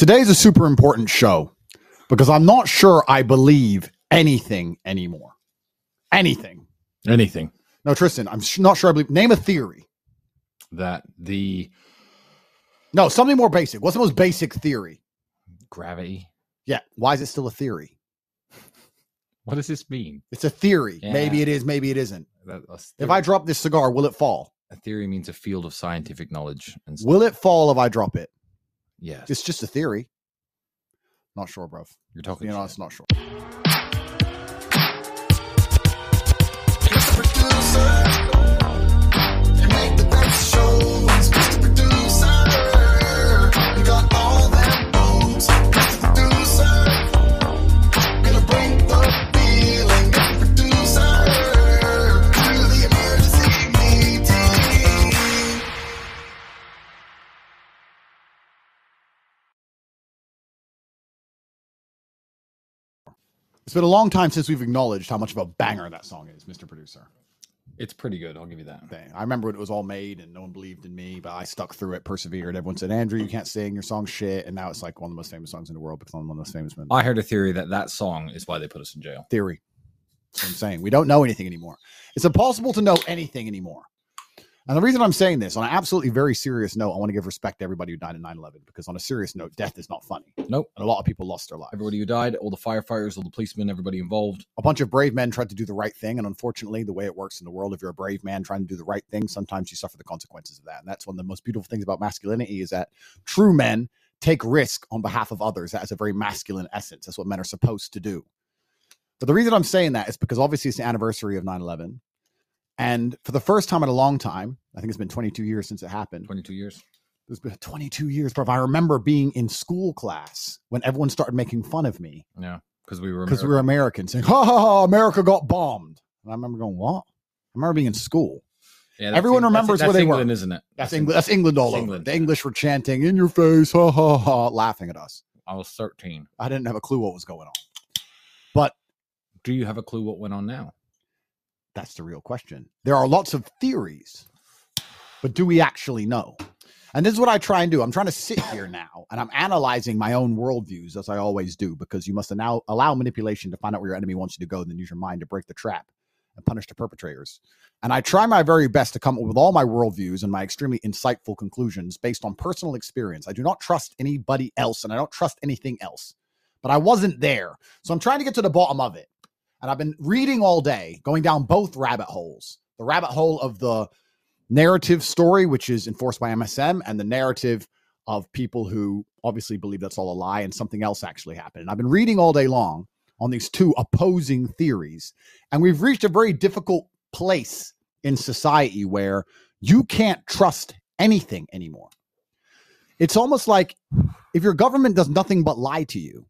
Today's a super important show because I'm not sure I believe anything anymore. Anything. Anything No, Tristan, I'm sh- not sure I believe. Name a theory. that the No, something more basic. What's the most basic theory? gravity. Yeah. Why is it still a theory? What does this mean? It's a theory. Maybe it is, maybe it isn't. If I drop this cigar, will it fall? a theory means a field of scientific knowledge, and stuff. Will it fall if I drop it? Yes, It's just a theory. Not sure, bro. you're talking. You know, it's not sure. It's been a long time since we've acknowledged how much of a banger that song is, Mr. Producer. It's pretty good. I'll give you that. thing. I remember when it was all made and no one believed in me, but I stuck through it, persevered. Everyone said, Andrew, you can't sing, your song's shit. And now it's like one of the most famous songs in the world because I'm one of the most famous men. I heard a theory that that song is why they put us in jail. Theory. That's what I'm saying. We don't know anything anymore. It's impossible to know anything anymore. And the reason I'm saying this on an absolutely very serious note, I want to give respect to everybody who died in 9 11 because on a serious note, death is not funny. Nope. And a lot of people lost their lives. Everybody who died, all the firefighters, all the policemen, everybody involved. a bunch of brave men tried to do the right thing. And unfortunately, the way it works in the world, if you're a brave man trying to do the right thing, sometimes you suffer the consequences of that. And that's one of the most beautiful things about masculinity is that true men take risk on behalf of others. That is a very masculine essence. That's what men are supposed to do. But the reason I'm saying that is because obviously it's the anniversary of 9 11. And for the first time in a long time, I think it's been 22 years since it happened. 22 years. It's been 22 years, bro. I remember being in school class when everyone started making fun of me Yeah, because we were because we were Americans saying, ha ha ha, America got bombed. And I remember going, what? I remember being in school. Yeah, that's everyone Eng- remembers that's, where that's they were. England, isn't it? That's England. That's England all That's over. England, the yeah. English were chanting, in your face, ha ha ha, laughing at us. I was 13. I didn't have a clue what was going on. But Do you have a clue what went on now? That's the real question. There are lots of theories, but do we actually know? And this is what I try and do. I'm trying to sit here now and I'm analyzing my own worldviews as I always do, because you must allow manipulation to find out where your enemy wants you to go, and then use your mind to break the trap and punish the perpetrators. And I try my very best to come up with all my worldviews and my extremely insightful conclusions based on personal experience. I do not trust anybody else and I don't trust anything else, but I wasn't there. So I'm trying to get to the bottom of it. And I've been reading all day, going down both rabbit holes the rabbit hole of the narrative story, which is enforced by MSM, and the narrative of people who obviously believe that's all a lie and something else actually happened. And I've been reading all day long on these two opposing theories. And we've reached a very difficult place in society where you can't trust anything anymore. It's almost like if your government does nothing but lie to you,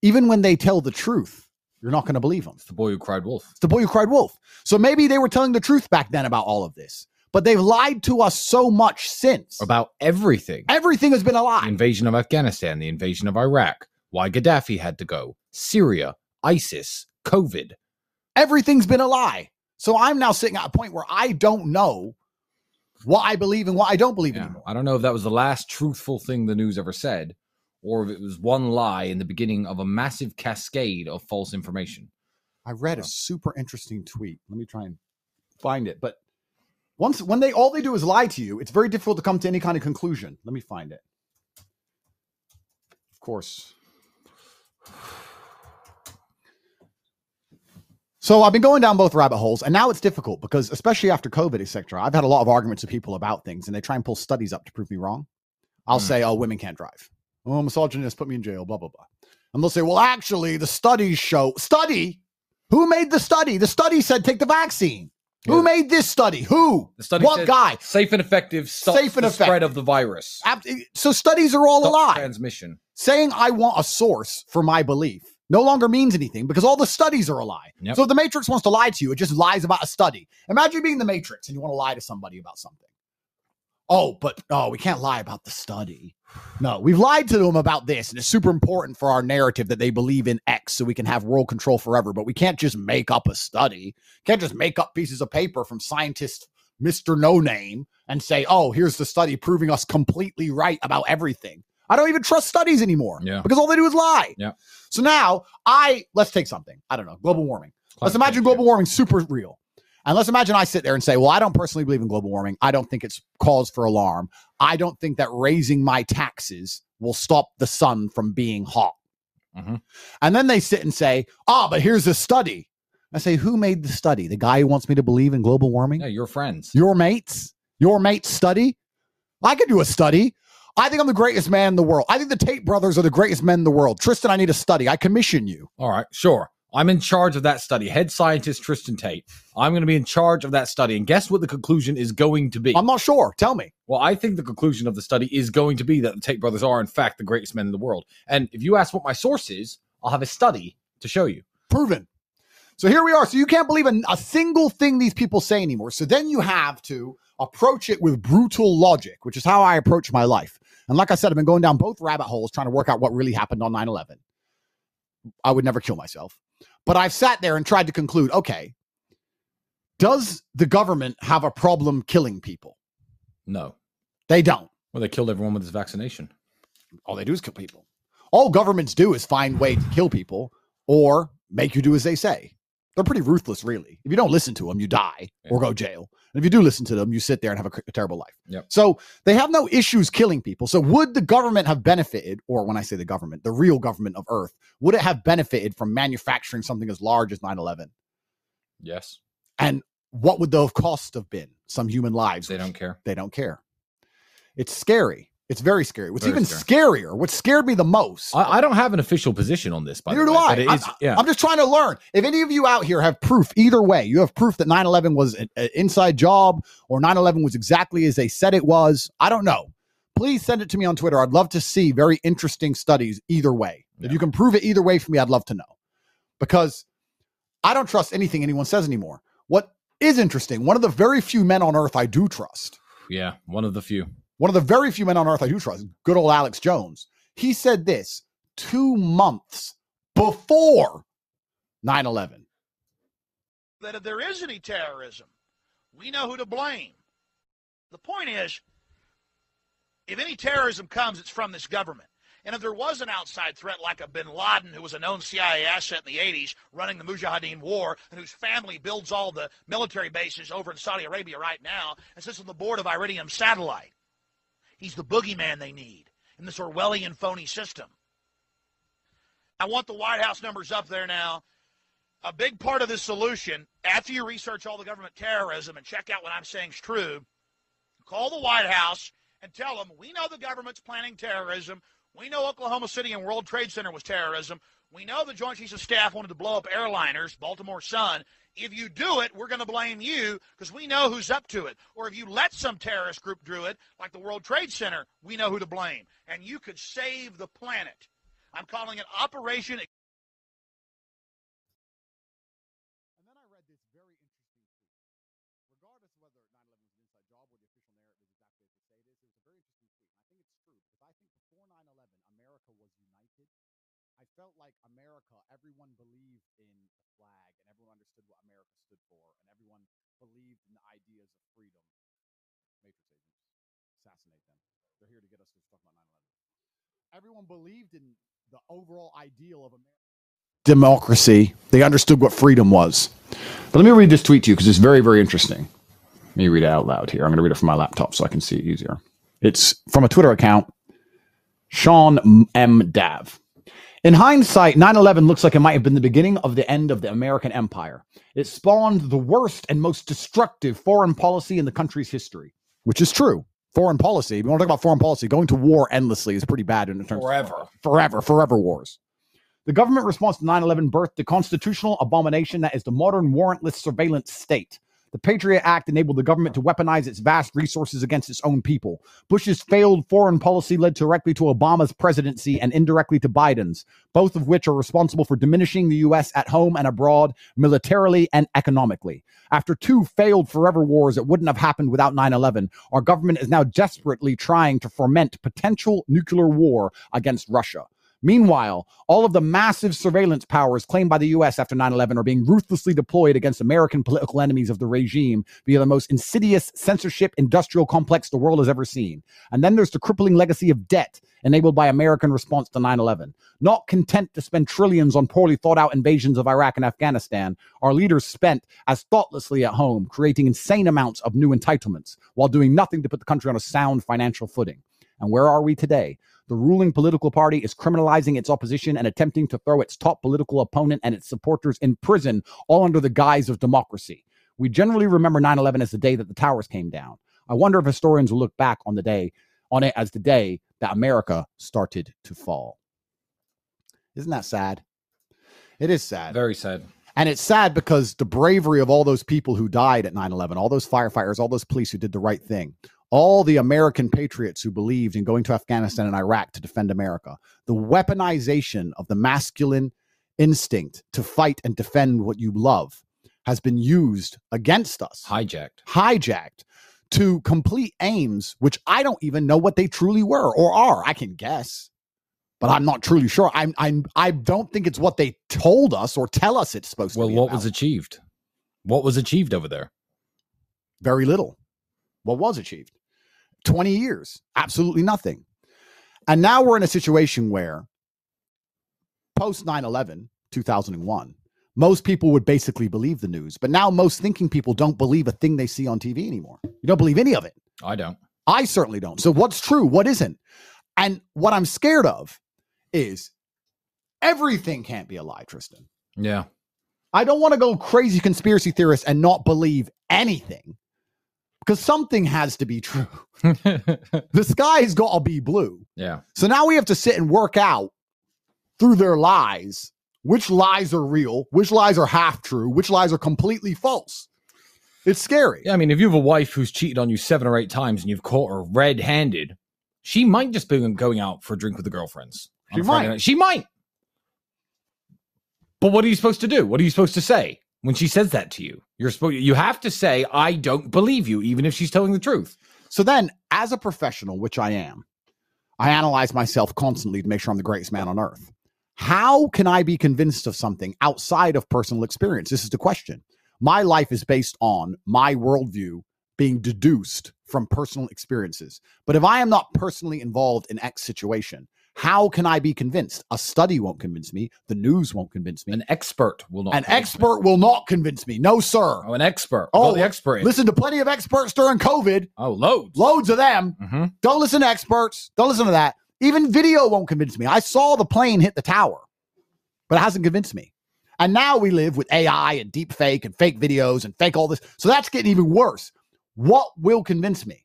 even when they tell the truth, you're not going to believe them. It's the boy who cried wolf. It's the boy who cried wolf. So maybe they were telling the truth back then about all of this, but they've lied to us so much since. About everything. Everything has been a the lie. invasion of Afghanistan, the invasion of Iraq, why Gaddafi had to go, Syria, ISIS, COVID. Everything's been a lie. So I'm now sitting at a point where I don't know what I believe and what I don't believe Yeah. anymore. I don't know if that was the last truthful thing the news ever said, or if it was one lie in the beginning of a massive cascade of false information. I read a super interesting tweet. Let me try and find it. But once when they all they do is lie to you, it's very difficult to come to any kind of conclusion. Let me find it. Of course. So I've been going down both rabbit holes, and now it's difficult because, especially after COVID, etc., I've had a lot of arguments with people about things, and they try and pull studies up to prove me wrong. I'll Mm. say, "Oh, women can't drive. Oh, misogynist put me in jail." Blah blah blah. And they'll say, "Well, actually, the studies show study. Who made the study? The study said take the vaccine. Who made this study? Who? The study What guy? safe and effective Safe and the spread of the virus. So studies are all a lie. transmission. Saying I want a source for my belief no longer means anything because all the studies are a lie. Yep. So if the Matrix wants to lie to you, it just lies about a study. Imagine being the Matrix and you want to lie to somebody about something. Oh, but oh, we can't lie about the study. No, we've lied to them about this, and it's super important for our narrative that they believe in X so we can have world control forever. But we can't just make up a study. Can't just make up pieces of paper from scientist Mr. No Name and say, oh, here's the study proving us completely right about everything. I don't even trust studies anymore. Yeah. Because all they do is lie. Yeah. So now I let's take something. I don't know, global warming. let's Climate imagine change, global warming super real. And let's imagine I sit there and say, well, I don't personally believe in global warming. I don't think it's cause for alarm. I don't think that raising my taxes will stop the sun from being hot. Mhm. And then they sit and say, ah, but here's a study. I say, who made the study? The guy who wants me to believe in global warming? Yeah, your friends. Your mates? Your mates study? I could do a study. I think I'm the greatest man in the world. I think the Tate brothers are the greatest men in the world. Tristan, I need a study. I commission you. All right, sure. I'm in charge of that study. Head scientist Tristan Tate. I'm going to be in charge of that study. And guess what the conclusion is going to be? I'm not sure. Tell me. well, I think the conclusion of the study is going to be that the Tate brothers are, in fact, the greatest men in the world. And if you ask what my source is, I'll have a study to show you. proven. So here we are. So you can't believe in a single thing these people say anymore. So then you have to approach it with brutal logic, which is how I approach my life. And like I said, I've been going down both rabbit holes trying to work out what really happened on 9 11. I would never kill myself. But I've sat there and tried to conclude okay, does the government have a problem killing people? No. They don't. Well, they killed everyone with this vaccination. All they do is kill people. All governments do is find way to kill people or make you do as they say. They're pretty ruthless, really. If you don't listen to them, you die or go jail. And if you do listen to them, you sit there and have a terrible life. Yep. So they have no issues killing people. So would the government have benefited, or when I say the government, the real government of Earth, would it have benefited from manufacturing something as large as 9 11? Yes. And what would the cost have been? Some human lives. They don't care. They don't care. It's scary. It's very scary. What's Very even scarier, what scared me the most. I, I don't have an official position on this, by Neither the do way. I. But it I- is, yeah. I'm just trying to learn. If any of you out here have proof either way, you have proof that 9 11 was an, an inside job or 9 11 was exactly as they said it was. I don't know. Please send it to me on Twitter. I'd love to see very interesting studies either way. If you can prove it either way for me, I'd love to know because I don't trust anything anyone says anymore. What is interesting, one of the very few men on earth I do trust, yeah, one of the few. One of the very few men on earth I do trust, good old Alex Jones, he said this two months before 9 11. that if there is any terrorism, we know who to blame. The point is, if any terrorism comes, it's from this government. And if there was an outside threat like a bin Laden, who was a known CIA asset in the 80s, running the Mujahideen war, and whose family builds all the military bases over in Saudi Arabia right now, and sits on the board of Iridium Satellite, he's the boogeyman they need in this Orwellian phony system. I want the White House numbers up there now a big part of the solution, after you research all the government terrorism and check out what I'm saying is true, call the White House and tell them we know the government's planning terrorism. We know Oklahoma City and World Trade Center was terrorism. We know the Joint Chiefs of Staff wanted to blow up airliners, Baltimore Sun. If you do it, we're going to blame you because we know who's up to it. Or if you let some terrorist group do it, like the World Trade Center, we know who to blame. And you could save the planet. I'm calling it Operation And then I read this very interesting tweet. Regardless of whether 9 11 was an inside job or the official narrative exactly as they say it is, it was a very interesting tweet. And I think it's true because I think before 9 11, America was united. I felt like America, everyone believed in the flag understood what America stood for and everyone believed in the ideas of freedom. Matrix agents, assassinate them. They're here to get us to talk about 9 11. Everyone believed in the overall ideal of America democracy. They understood what freedom was. But let me read this tweet to you because it's very, very interesting. Let me read it out loud here. I'm going to read it from my laptop so I can see it easier. It's from a Twitter account, Sean M. Dav. In hindsight, 9 11 looks like it might have been the beginning of the end of the American empire. It spawned the worst and most destructive foreign policy in the country's history, which is true. Foreign policy, we want to talk about foreign policy, going to war endlessly is pretty bad in terms of Forever. forever, forever wars. The government response to 9 11 birthed the constitutional abomination that is the modern warrantless surveillance state. The Patriot Act enabled the government to weaponize its vast resources against its own people. Bush's failed foreign policy led directly to Obama's presidency and indirectly to Biden's, both of which are responsible for diminishing the U.S. at home and abroad, militarily and economically. After two failed forever wars that wouldn't have happened without 9 11, our government is now desperately trying to foment potential nuclear war against Russia. Meanwhile, all of the massive surveillance powers claimed by the US after 9 11 are being ruthlessly deployed against American political enemies of the regime via the most insidious censorship industrial complex the world has ever seen. And then there's the crippling legacy of debt enabled by American response to 9 11. Not content to spend trillions on poorly thought out invasions of Iraq and Afghanistan, our leaders spent as thoughtlessly at home, creating insane amounts of new entitlements while doing nothing to put the country on a sound financial footing. And where are we today? The ruling political party is criminalizing its opposition and attempting to throw its top political opponent and its supporters in prison, all under the guise of democracy. We generally remember 9 11 as the day that the towers came down. I wonder if historians will look back on the day, on it as the day that America started to fall. Isn't that sad? It is sad. Very sad. And it's sad because the bravery of all those people who died at 9 11, all those firefighters, all those police who did the right thing, all the American patriots who believed in going to Afghanistan and Iraq to defend America, the weaponization of the masculine instinct to fight and defend what you love has been used against us, Hijacked. hijacked to complete aims which I don't even know what they truly were or are. I can guess, but I'm not truly sure. I'm I'm I don't think it's what they told us or tell us it's supposed Well, to be. Well, what about. was achieved? What was achieved over there? Very little. What was achieved? 20 years, absolutely nothing. And now we're in a situation where post 9 11, 2001, most people would basically believe the news. But now most thinking people don't believe a thing they see on TV anymore. You don't believe any of it. I don't. I certainly don't. So what's true? What isn't? And what I'm scared of is everything can't be a lie, Tristan. Yeah. I don't want to go crazy conspiracy theorist and not believe anything because something has to be true. The sky's got to be blue. yeah. So now we have to sit and work out through their lies which lies are real, which lies are half true, which lies are completely false. It's scary. Yeah. I mean, if you have a wife who's cheated on you seven or eight times and you've caught her red handed, she might just be going out for a drink with the girlfriends. She might. She might. But what are you supposed to do? What are you supposed to say when she says that to you? You're supposed you have to say, I don't believe you, even if she's telling the truth. So then, as a professional, which I am, I analyze myself constantly to make sure I'm the greatest man on earth. How can I be convinced of something outside of personal experience? This is the question. My life is based on my worldview being deduced from personal experiences. But if I am not personally involved in X situation, how can I be convinced? A study won't convince me. The news won't convince me. An expert will not. An convince me. expert will not convince me. No, sir. Oh, an expert. Oh, Oh, the expert. Listen to plenty of experts during COVID, Oh, loads. loads of them. Mhm. Don't listen to experts. Don't listen to that. Even video won't convince me. I saw the plane hit the tower, but it hasn't convinced me. And now we live with AI and deep fake and fake videos and fake all this. So that's getting even worse. What will convince me?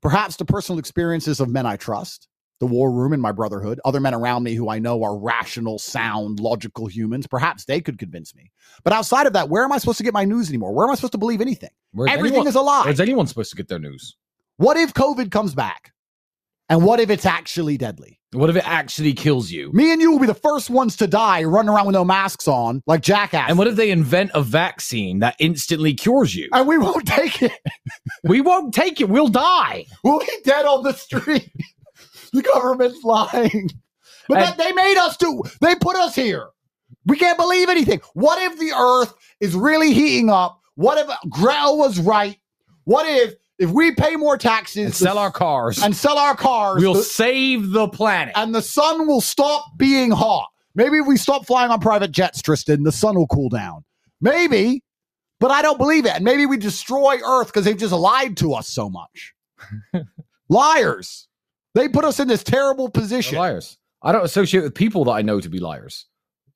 Perhaps the personal experiences of men I trust, the war room in my brotherhood, other men around me who I know are rational, sound, logical humans. Perhaps they could convince me. But outside of that, where am I supposed to get my news anymore? Where am I supposed to believe anything? Where's Everything anyone, is a lie. Where's anyone supposed to get their news? What if COVID comes back? And what if it's actually deadly? What if it actually kills you? Me and you will be the first ones to die running around with no masks on, like jackass. And what if they invent a vaccine that instantly cures you? and we won't take it? we won't take it. We'll die. We'll be dead on the street. The government's lying. But And- that, they made us do. They put us here. We can't believe anything. What if the Earth is really heating up? What if Grell was right? What if if we pay more taxes And sell our cars. and sell our cars, we'll the- save the planet. and the sun will stop being hot. Maybe if we stop flying on private jets, Tristan, the sun will cool down. Maybe, but I don't believe it. And maybe we destroy Earth because they've just lied to us so much. Liars. They put us in this terrible They're position. liars. I don't associate with people that I know to be liars.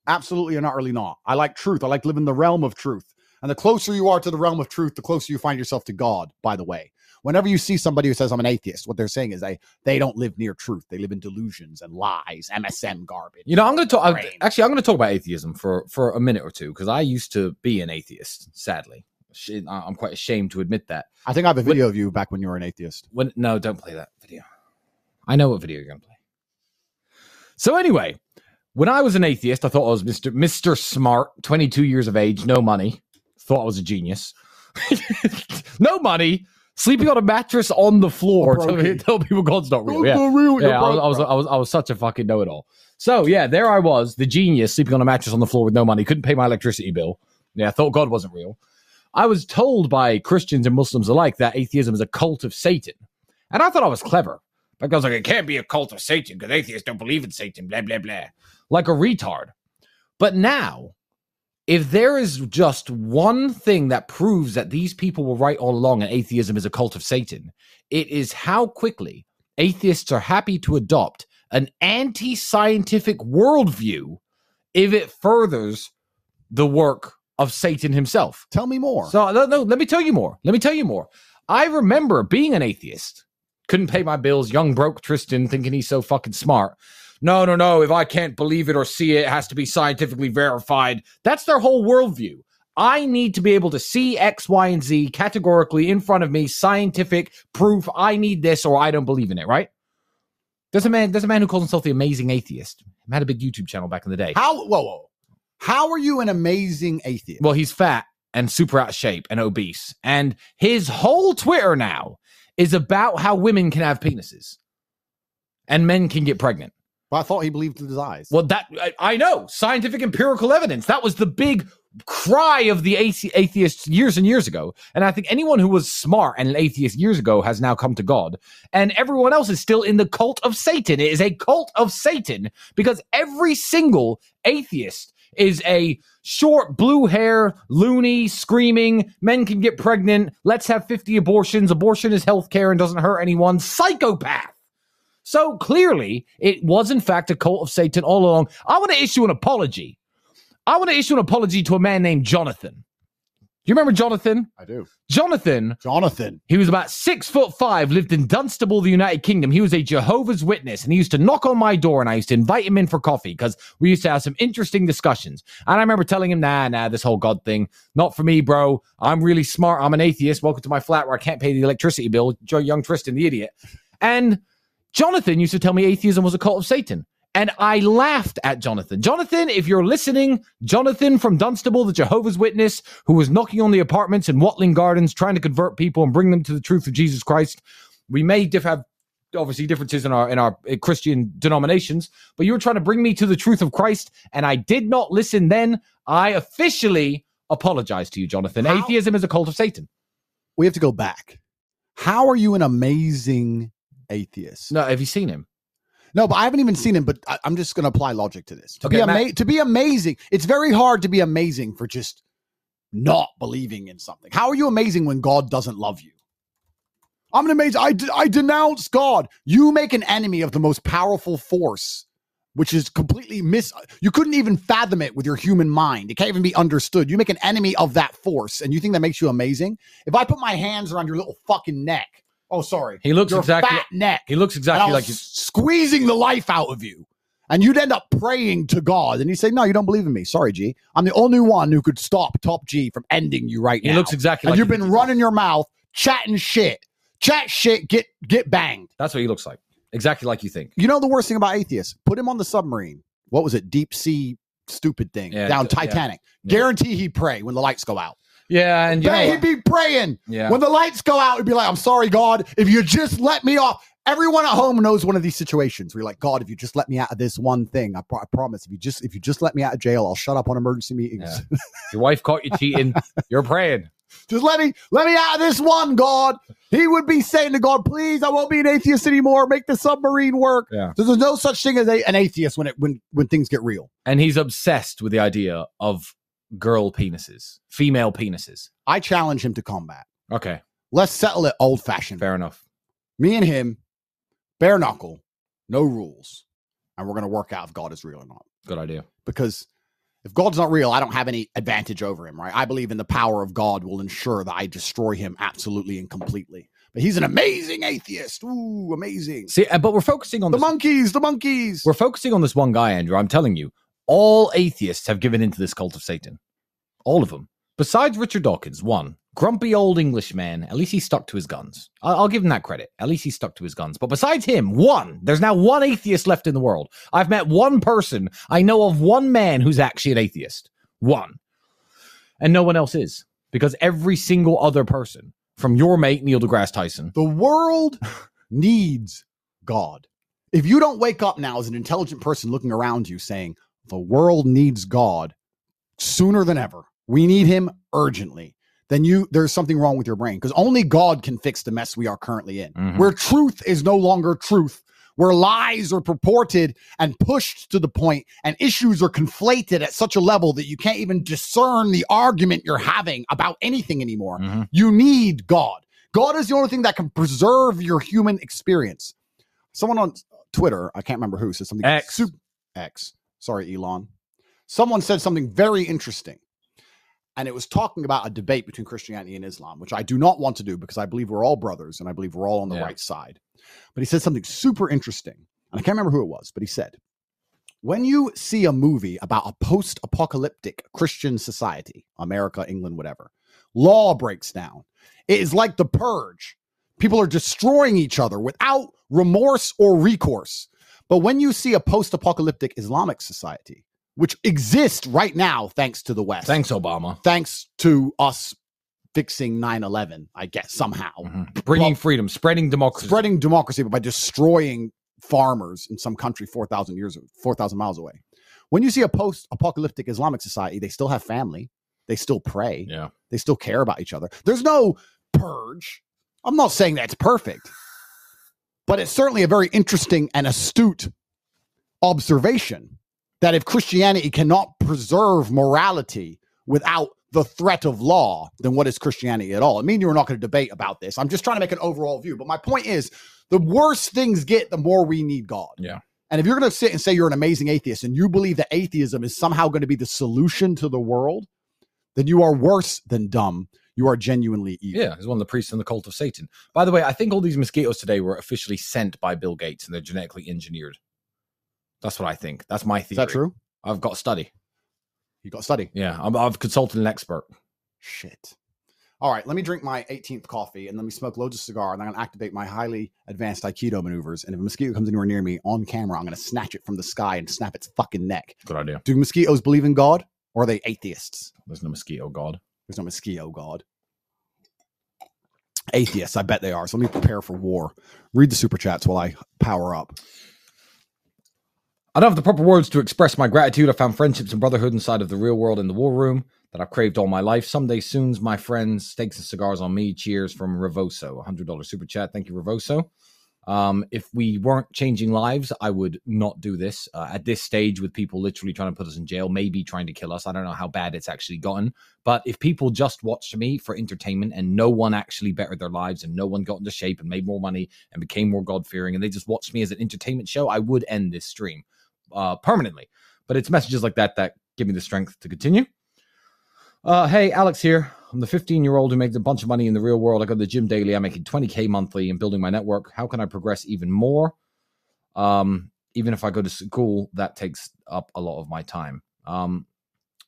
Absolutely and utterly not. Really not. I like truth. I like living in the realm of truth. And the closer you are to the realm of truth, the closer you find yourself to God, by the way. Whenever you see somebody who says I'm an atheist, what they're saying is they they don't live near truth. They live in delusions and lies, MSM garbage. You know, I'm going to talk. I- Actually, I'm going to talk about atheism for for a minute or two because I used to be an atheist. Sadly, I'm quite ashamed to admit that. I think I have a video of you back when you were an atheist. When no, don't play that. I know what video you're going to play. So anyway, when I was an atheist, I thought I was Mr. Mr. Smart, 22 years of age, no money. Thought I was a genius. no money, Sleeping on a mattress on the floor. Tell, me- tell people God's not real. God's Yeah. not real, Yeah, I was, I was. I was, I was, I was such a fucking know it all. So yeah, there I was, the genius, sleeping on a mattress on the floor with no money, couldn't pay my electricity bill. Yeah, I thought God wasn't real. I was told by Christians and Muslims alike that atheism is a cult of Satan, and I thought I was clever. I was like, it can't be a cult of Satan because atheists don't believe in Satan. Blah blah blah, like a retard. But now, if there is just one thing that proves that these people were right all along and atheism is a cult of Satan, it is how quickly atheists are happy to adopt an anti scientific worldview if it furthers the work of Satan himself. Tell me more. So, no, no, let me tell you more. Let me tell you more. I remember being an atheist, couldn't pay my bills, young broke Tristan thinking he's so fucking smart. No, no, no. If I can't believe it or see it, it has to be scientifically verified. That's their whole worldview. I need to be able to see X, Y, and Z categorically in front of me, scientific proof. I need this or I don't believe in it, right? There's a man, there's a man who calls himself the amazing atheist. He had a big YouTube channel back in the day. How? Whoa, whoa. How are you an amazing atheist? Well, he's fat and super out of shape and obese. And his whole Twitter now is about how women can have penises and men can get pregnant. But I thought he believed in his eyes. Well, that I, I know scientific empirical evidence. That was the big cry of the athe- atheists years and years ago. And I think anyone who was smart and an atheist years ago has now come to God. And everyone else is still in the cult of Satan. It is a cult of Satan because every single atheist is a short blue hair, loony, screaming, men can get pregnant, let's have 50 abortions, abortion is healthcare and doesn't hurt anyone, psychopath. So clearly, it was in fact a cult of Satan all along. I want to issue an apology. I want to issue an apology to a man named Jonathan. You remember Jonathan? I do. Jonathan, Jonathan. he was about six foot five, lived in Dunstable, the United Kingdom. He was a Jehovah's Witness, and he used to knock on my door, and I used to invite him in for coffee because we used to have some interesting discussions. And I remember telling him, "Nah, nah, this whole God thing, not for me, bro. I'm really smart. I'm an atheist. Welcome to my flat where I can't pay the electricity bill." Young Tristan, the idiot, and Jonathan used to tell me atheism was a cult of Satan. And I laughed at Jonathan. Jonathan, if you're listening, Jonathan from Dunstable, the Jehovah's Witness, who was knocking on the apartments in Watling Gardens trying to convert people and bring them to the truth of Jesus Christ. We may diff- have obviously differences in our in our uh, Christian denominations, but you were trying to bring me to the truth of Christ, and I did not listen then. I officially apologize to you, Jonathan. How- Atheism is a cult of Satan. We have to go back. How are you an amazing atheist? No, have you seen him? No, but I haven't even seen him. But I, I'm just going to apply logic to this. To Okay, be Matt- to be amazing, it's very hard to be amazing for just not believing in something. How are you amazing when God doesn't love you? I'm an amazing. I de- I denounce God. You make an enemy of the most powerful force, which is completely mis. You couldn't even fathom it with your human mind. It can't even be understood. You make an enemy of that force, and you think that makes you amazing. If I put my hands around your little fucking neck, oh sorry, He looks your exactly. fat neck, He looks exactly like you. squeezing the life out of you. And you'd end up praying to God, and he'd say, "No, you don't believe in me. Sorry, G. I'm the only one who could stop Top G from ending you right He now." He looks exactly and like you've been running your mouth, chatting shit, chat shit, get get banged. That's what he looks like. Exactly like you think. You know the worst thing about atheists? Put him on the submarine. What was it? Deep sea stupid thing Yeah, down yeah. Titanic. Yeah. Guarantee he'd pray when the lights go out. Yeah, and you know Pray- he'd be praying. yeah. When the lights go out, he'd be like, I'm sorry, God, if you just let me off. Everyone at home knows one of these situations where you're like, God, if you just let me out of this one thing, I, pro- I promise, if you just if you just let me out of jail, I'll shut up on emergency meetings. Your wife caught you cheating. You're praying. just let me let me out of this one, God. He would be saying to God, please, I won't be an atheist anymore. Make the submarine work. Yeah. So there's no such thing as a, an atheist when it when when things get real. And he's obsessed with the idea of girl penises, female penises. I challenge him to combat. Okay, Let's settle it old fashioned. fair enough. Me and him, bare knuckle, no rules, and we're gonna work out if God is real or not. Good idea. because if God's not real, I don't have any advantage over him, right? I believe in the power of God will ensure that I destroy him absolutely and completely. But he's an amazing atheist. Ooh, amazing. See, uh, but we're focusing on The this. monkeys, the monkeys. We're focusing on this one guy, Andrew. I'm telling you, all atheists have given into this cult of Satan. All of them. Besides Richard Dawkins, one grumpy old Englishman. At least he stuck to his guns. I'll, I'll give him that credit. At least he stuck to his guns. But besides him, one. There's now one atheist left in the world. I've met one person. I know of one man who's actually an atheist. One. And no one else is. Because every single other person from your mate Neil deGrasse Tyson. The world needs God. If you don't wake up now as an intelligent person looking around you saying, the world needs God sooner than ever, we need him urgently, then you there's something wrong with your brain because only God can fix the mess we are currently in. Mhm. Where truth is no longer truth, where lies are purported and pushed to the point and issues are conflated at such a level that you can't even discern the argument you're having about anything anymore. Mhm. You need God. God is the only thing that can preserve your human experience. Someone on Twitter, I can't remember who, said something. X. sup- X. Sorry, Elon. Someone said something very interesting. And it was talking about a debate between Christianity and Islam, which I do not want to do because I believe we're all brothers and I believe we're all on the Yeah. right side. But he said something super interesting. And I can't remember who it was, but he said, when you see a movie about a post apocalyptic Christian society, America, England, whatever, law breaks down. It is like the purge. People are destroying each other without remorse or recourse. But when you see a post apocalyptic Islamic society, which exists right now thanks to the West, Thanks, Obama. thanks to us fixing 9 11, I guess, somehow, Mhm. Bringing Well, freedom, spreading democracy. spreading democracy, but by destroying farmers in some country 4,000 years, 4,000 miles away. When you see a post apocalyptic Islamic society, they still have family, they still pray, yeah. they still care about each other. There's no purge. I'm not saying that's perfect, but it's certainly a very interesting and astute observation that if Christianity cannot preserve morality without the threat of law, then what is Christianity at all? I mean, you're not going to debate about this. I'm just trying to make an overall view. But my point is the worse things get, the more we need God. Yeah. And if you're going to sit and say you're an amazing atheist and you believe that atheism is somehow going to be the solution to the world, then you are worse than dumb. You are genuinely evil. Yeah, he's one of the priests in the cult of Satan. By the way, I think all these mosquitoes today were officially sent by Bill Gates and they're genetically engineered. That's what I think. That's my theory. Is that true? I've got study. You got study. Yeah, I'm, I've consulted an expert. Shit. All right, let me drink my 18th coffee and let me smoke loads of cigar and I'm going to activate my highly advanced Aikido maneuvers. And if a mosquito comes anywhere near me on camera, I'm going to snatch it from the sky and snap its fucking neck. Good idea. Do mosquitoes believe in God or are they atheists? There's no mosquito god. There's no mosquito God. Atheists, I bet they are. So let me prepare for war. Read the super chats while I power up. I don't have the proper words to express my gratitude. I found friendships and brotherhood inside of the real world in the war room that I've craved all my life. Someday soon's my friends, steaks and cigars on me. Cheers from Revoso. $100 super chat. Thank you, Revoso. Um, if we weren't changing lives, I would not do this uh, at this stage with people literally trying to put us in jail, maybe trying to kill us. I don't know how bad it's actually gotten. But if people just watched me for entertainment and no one actually bettered their lives and no one got into shape and made more money and became more God fearing and they just watched me as an entertainment show, I would end this stream uh, permanently. But it's messages like that that give me the strength to continue. Uh, hey, Alex here. I'm the 15 year old who makes a bunch of money in the real world. I go to the gym daily. I'm making 20K monthly and building my network. How can I progress even more? Um, even if I go to school, that takes up a lot of my time. Um,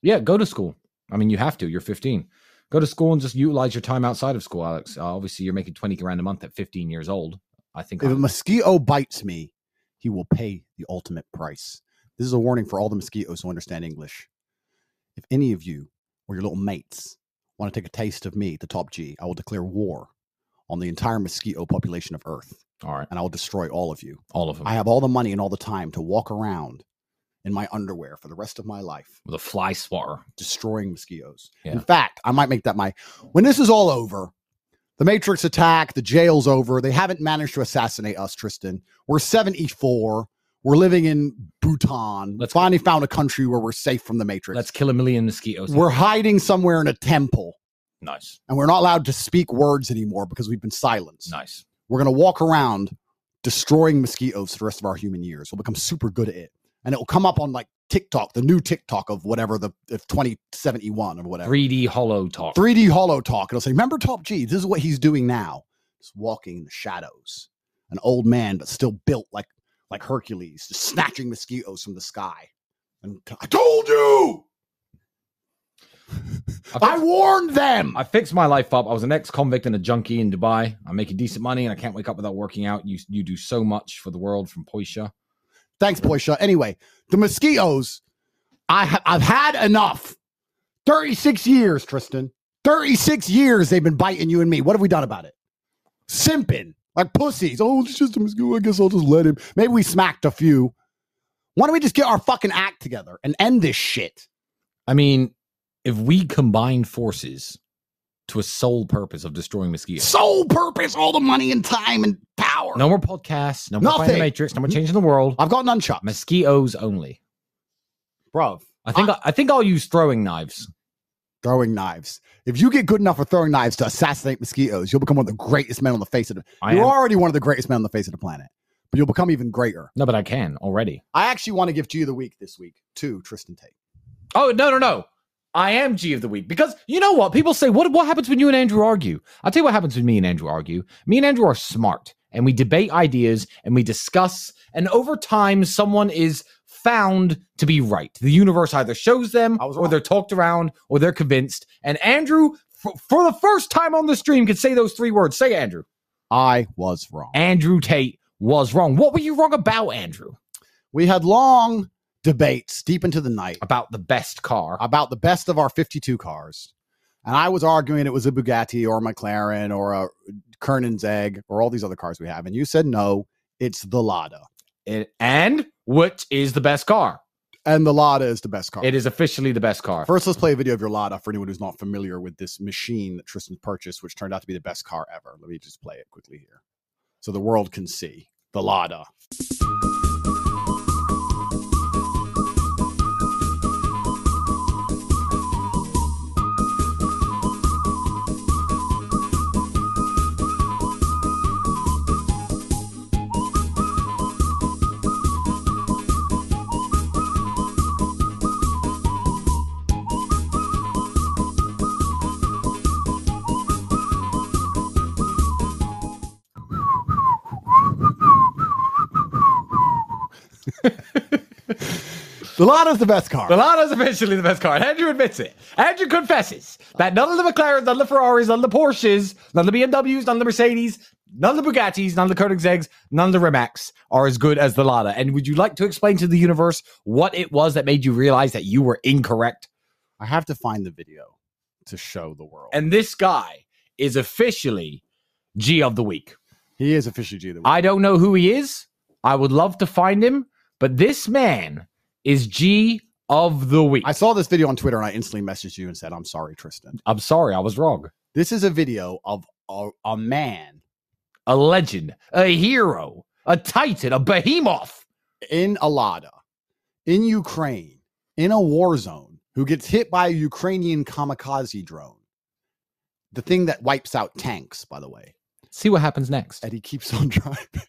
yeah, go to school. I mean, you have to. You're 15. Go to school and just utilize your time outside of school, Alex. Uh, obviously, you're making 20 grand a month at 15 years old. I think If a I'm- mosquito bites me, he will pay the ultimate price. This is a warning for all the mosquitoes who understand English. If any of you or your little mates want to take a taste of me, the top G, I will declare war on the entire mosquito population of Earth, all right, and I will destroy all of you. all of them I have all the money and all the time to walk around in my underwear for the rest of my life, with a fly swatter. destroying mosquitoes. Yeah. In fact, I might make that my when this is all over. The Matrix attack, the jail's over. They haven't managed to assassinate us, Tristan. We're 74. We're living in Bhutan. Let's- finally found a country where we're safe from the Matrix. Let's kill a million mosquitoes. we're hiding somewhere in a temple, nice, and we're not allowed to speak words anymore because we've been silenced. nice. We're going to walk around destroying mosquitoes for the rest of our human years. We'll become super good at it. And it will come up on like TikTok, the new TikTok of whatever the if 2071 or whatever. 3D hollow talk. 3D hollow talk. It'll say, remember Top G, this is what he's doing now. Just walking in the shadows. An old man, but still built like like Hercules, just snatching mosquitoes from the sky. And I told you! I warned them! I fixed my life up. I was an ex-convict and a junkie in Dubai. I'm making decent money, and I can't wake up without working out. You you do so much for the world from Poisha. Thanks, Poisha. Anyway, the mosquitoes, I ha- I've had enough. 36 years, Tristan. 36 years they've been biting you and me. What have we done about it? Simping like pussies. Oh, it's just a mosquito. I guess I'll just let him. Maybe we smacked a few. Why don't we just get our fucking act together and end this shit? I mean, if we combine forces to a sole purpose of destroying mosquitoes, Sole purpose, all the money and time and power. no more podcasts, no more fighting the Nothing. Matrix, no more mm-hmm. changing the world. I've got nunchucks, Mosquitoes only. bro. I think I, I think I'll use throwing knives. Throwing knives. If you get good enough for throwing knives to assassinate mosquitoes, you'll become one of the greatest men on the face of the. I You're am. already one of the greatest men on the face of the planet, but you'll become even greater. No, but I can already. I actually want to give G of the week this week to Tristan Tate. Oh no, no, no. I am G of the week because you know what? People say, what what happens when you and Andrew argue? I'll tell you what happens when me and Andrew argue. Me and Andrew are smart and we debate ideas and we discuss, and over time, someone is found to be right. The universe either shows them or they're talked around or they're convinced. And Andrew, for, for the first time on the stream, can say those three words. Say Andrew. I was wrong. Andrew Tate was wrong. What were you wrong about, Andrew? We had long debates deep into the night About the best car. about the best of our 52 cars. And I was arguing it was a Bugatti or a McLaren or a Koenigsegg or all these other cars we have. And you said no, it's the Lada. It- and what is the best car? And the Lada is the best car. It is officially the best car. First, let's play a video of your Lada for anyone who's not familiar with this machine that Tristan purchased, which turned out to be the best car ever. Let me just play it quickly here so the world can see the Lada. The Lada's the best car. The Lada's officially the best car. And Andrew admits it. Andrew confesses that none of the McLarens, none of the Ferraris, none of the Porsches, none of the BMWs, none of the Mercedes, none of the Bugattis, none of the Koenigsegg's, none of the Rimacs are as good as the Lada. And would you like to explain to the universe what it was that made you realize that you were incorrect? I have to find the video to show the world. And this guy is officially G of the week. he is officially G of the week. I don't know who he is. I would love to find him, but this man is G of the week. I saw this video on Twitter and I instantly messaged you and said, I'm sorry, Tristan. I'm sorry, I was wrong. This is a video of a, a man a legend, a hero, a titan, a behemoth. in a Lada, in Ukraine in a war zone who gets hit by a Ukrainian kamikaze drone. The thing that wipes out tanks, by the way. See what happens next. And he keeps on driving.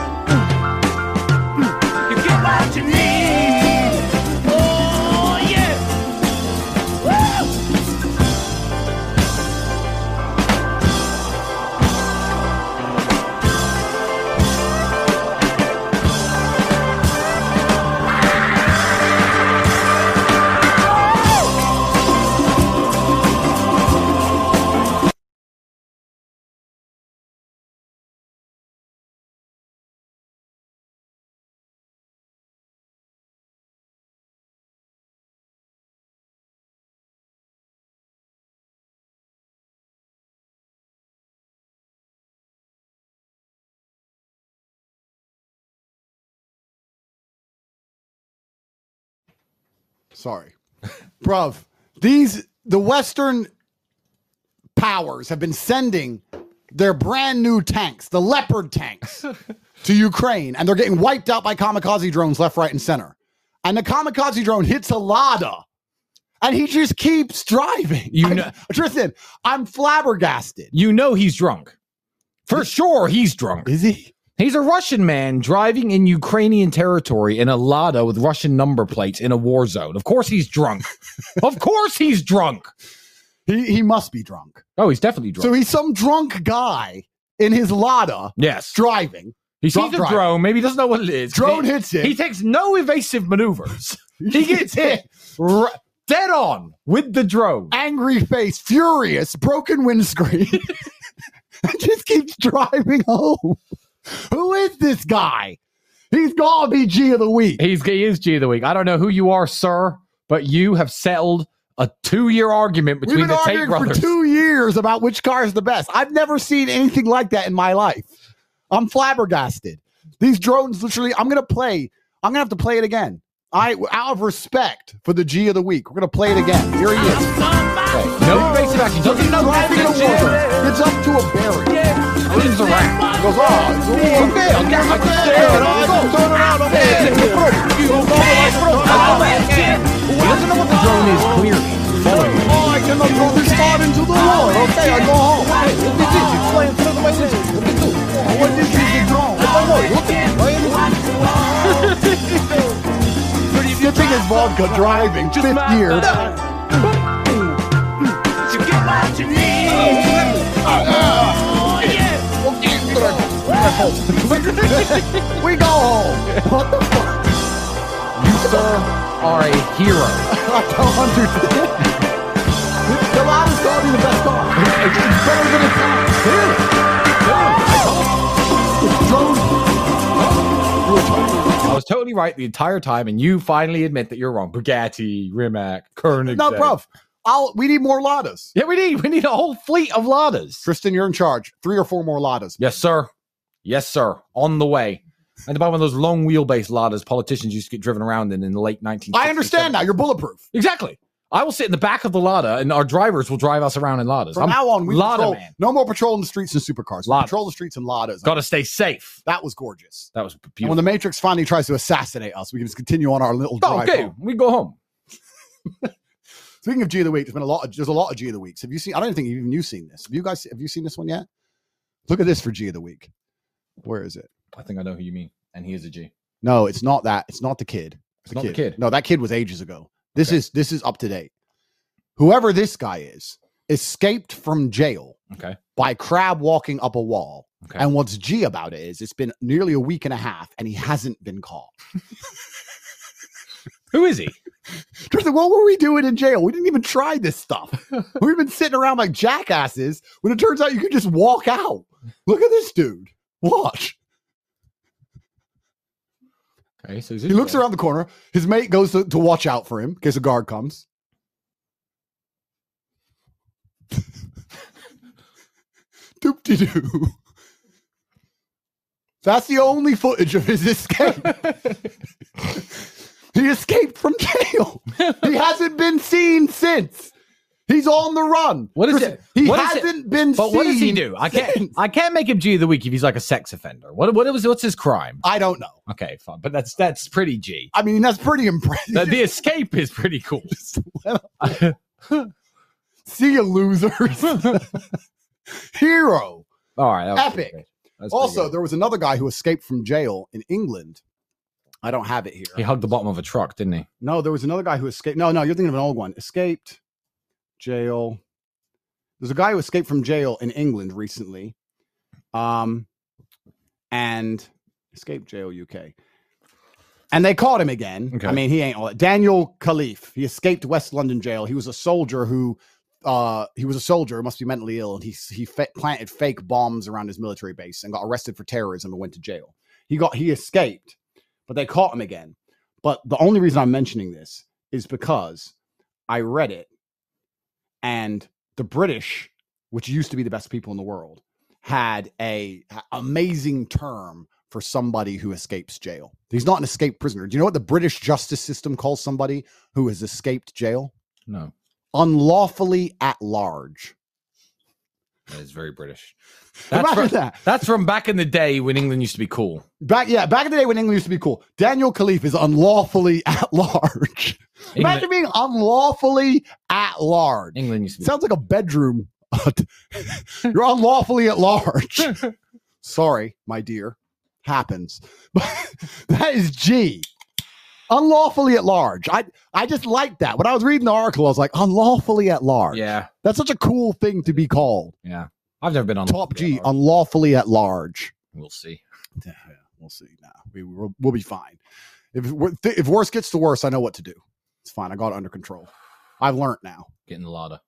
Sorry. Bruv, these the Western powers have been sending their brand new tanks, the Leopard tanks, to Ukraine, and they're getting wiped out by kamikaze drones left, right, and center. And the kamikaze drone hits a Lada. And he just keeps driving. You I- know- Tristan, I'm flabbergasted. You know he's drunk. For sure, he's drunk. Is he? He's a Russian man driving in Ukrainian territory in a Lada with Russian number plates in a war zone. Of course he's drunk. of course he's drunk. He he must be drunk. Oh, he's definitely drunk. So he's some drunk guy in his Lada yes. driving. He drunk sees a driving. drone. Maybe he doesn't know what it is. Drone he, hits it. He takes no evasive maneuvers. He gets hit r- dead on with the drone. angry face, furious, broken windscreen, just keeps driving home. Who is this guy? He's gotta be G of the week. He's he is G of the week. I don't know who you are, sir, but you have settled a two-year argument We've between been the Tate arguing for two years about which car is the best. I've never seen anything like that in my life. I'm flabbergasted. These drones, literally, I'm gonna play. I'm gonna have to play it again. I, out of respect for the G of the week, we're gonna play it again. Here he is. no evasive action. Doesn't know Driving in a nothing. war zone. Gets up to a barrier. Spins around. Goes, oh, it's a war. Okay, I'll get my Turn around, okay. He doesn't know what the drone is clearly. Oh, I cannot throw this card into the war. Okay, I go home. His vodka, driving, fifth gear. We go home. What the fuck? You, sir, are a hero. I don't understand. The Lada's probably the best car. It's it's better than its Clearly. Was totally right the entire time, and you finally admit that you're wrong. Bugatti, Rimac, Koenigsegg. No, bro. I'll. We need more Ladas. Yeah, we need we need a whole fleet of Ladas. Tristan, you're in charge. Three or four more Ladas. Yes, sir. Yes, sir. On the way. And about one of those long wheelbase Ladas politicians used to get driven around in in the late 1960s. I understand now. You're bulletproof. Exactly. I will sit in the back of the Lada, and our drivers will drive us around in Ladas. From I'm now on, we Lada patrol. man. No more patrolling the streets in supercars. We Patrol the streets in Ladas. Got to stay safe. That was gorgeous. That was And when the Matrix finally tries to assassinate us, we can just continue on our little Oh, drive. okay, home. we go home. Speaking of G of the week, there's been a lot. Of, there's a lot of G of the weeks. Have you seen? I don't think even you've seen this. Have you guys? Have you seen this one yet? Look at this for G of the week. Where is it? I think I know who you mean, and he is a G. No, it's not that. It's not the kid. It's not the kid. No, that kid was ages ago. This Okay. is this is up to date. Whoever this guy is escaped from jail Okay. by crab walking up a wall. Okay. And what's G about it is it's been nearly a week and a half and he hasn't been caught. Who is he? Tristan, what were we doing in jail? We didn't even try this stuff. We've been sitting around like jackasses when it turns out you can just walk out. Look at this dude. Watch. Okay, so He looks around the corner. His mate goes to, to watch out for him in case a guard comes. Doop de doo. That's the only footage of his escape. he escaped from jail. he hasn't been seen since. He's on the run. What is it? He What is it? hasn't been seen. But seen. what does he do? I can't. I can't make him G of the week if he's like a sex offender. What? What was? What's his crime? I don't know. Okay, fine, but that's that's pretty G. I mean, that's pretty impressive. The, the escape is pretty cool. See you, losers. Hero. All right, that Epic. pretty great. That's pretty Also, there was another guy who escaped from jail in England. I don't have it here. he hugged the bottom of a truck, didn't he? No, there was another guy who escaped. No, no, you're thinking of an old one. Escaped jail. There's a guy who escaped from jail in England recently. Um, and escaped jail UK. And they caught him again. Okay. I mean, he ain't all that. Daniel Khalife. He escaped West London jail. He was a soldier who uh he was a soldier who must be mentally ill and he he fa- planted fake bombs around his military base and got arrested for terrorism and went to jail he got he escaped but they caught him again but the only reason i'm mentioning this is because i read it and the british which used to be the best people in the world had a amazing term for somebody who escapes jail. He's not an escaped prisoner. Do you know what the british justice system calls somebody who has escaped jail? No, unlawfully at large. That is very British. That's from, that. that's from back in the day when England used to be cool. Back, yeah, back in the day when England used to be cool, Daniel Khalife is unlawfully at large. Imagine being unlawfully at large. England used to be. Sounds like a bedroom. You're unlawfully at large. Sorry, my dear. happens. But that is G. Unlawfully at large. I I just like that. When I was reading the article, I was like, unlawfully at large. Yeah, That's such a cool thing to be called. yeah. I've never been on Top G, unlawfully at large. We'll see. Yeah, we'll see. Nah, we we'll, we'll be fine. If if worse gets to worse, I know what to do. It's fine. I got it under control. I've learned now. Getting the Lada.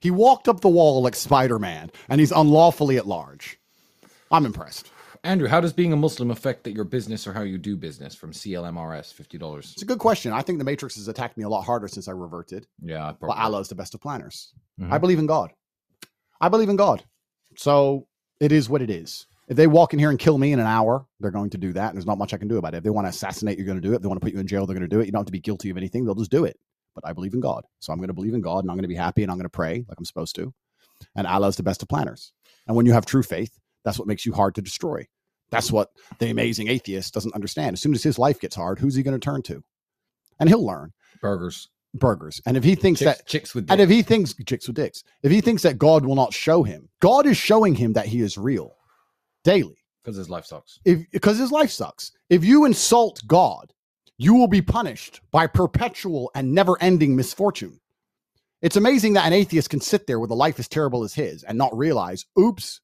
He walked up the wall like Spider Man, and he's unlawfully at large. I'm impressed. Andrew, how does being a Muslim affect that your business or how you do business? From CLMRS, fifty dollars. It's a good question. I think the Matrix has attacked me a lot harder since I reverted. Yeah, But Allah is the best of planners. Mhm. I believe in God. I believe in God. So it is what it is. If they walk in here and kill me in an hour, they're going to do that. And there's not much I can do about it. If they want to assassinate, you're going to do it. If they want to put you in jail, they're going to do it. You don't have to be guilty of anything. They'll just do it. But I believe in God. So I'm going to believe in God and I'm going to be happy and I'm going to pray like I'm supposed to. And Allah is the best of planners. And when you have true faith, that's what makes you hard to destroy. That's what the amazing atheist doesn't understand. As soon as his life gets hard, who's he going to turn to? And he'll learn burgers, burgers. And if he thinks chicks, that chicks with. and if he thinks chicks with dicks, if he thinks that God will not show him, God is showing him that he is real daily. because his life sucks. If because his life sucks. If you insult God, you will be punished by perpetual and never-ending misfortune. It's amazing that an atheist can sit there with a life as terrible as his and not realize, oops,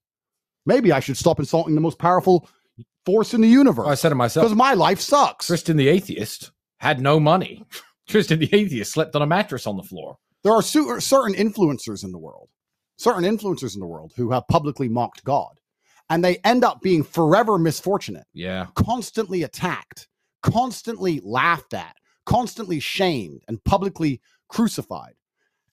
maybe I should stop insulting the most powerful force in the universe. I said to myself. because my life sucks. Tristan the atheist had no money. Tristan the atheist slept on a mattress on the floor. there are cer- certain influencers in the world, certain influencers in the world who have publicly mocked God, and they end up being forever misfortunate, Yeah, constantly attacked, constantly laughed at, constantly shamed, and publicly crucified.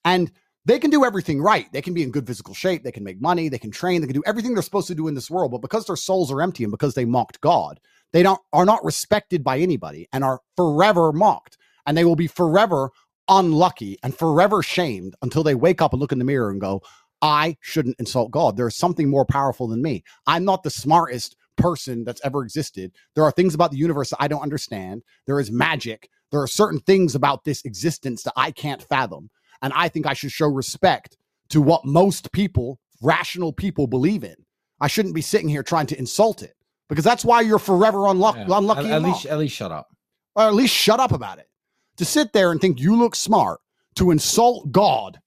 And they can do everything right. They can be in good physical shape. They can make money. They can train. They can do everything they're supposed to do in this world. But because their souls are empty and because they mocked God, they don't are not respected by anybody and are forever mocked. And they will be forever unlucky and forever shamed until they wake up and look in the mirror and go, I shouldn't insult God. There's something more powerful than me. I'm not the smartest person that's ever existed. There are things about the universe that I don't understand. There is magic. There are certain things about this existence that I can't fathom. And I think I should show respect to what most people, rational people, believe in. I shouldn't be sitting here trying to insult it because that's why you're forever unluck- yeah. unlucky. At, at least, at least, shut up. or at least shut up about it. To sit there and think you look smart, to insult God,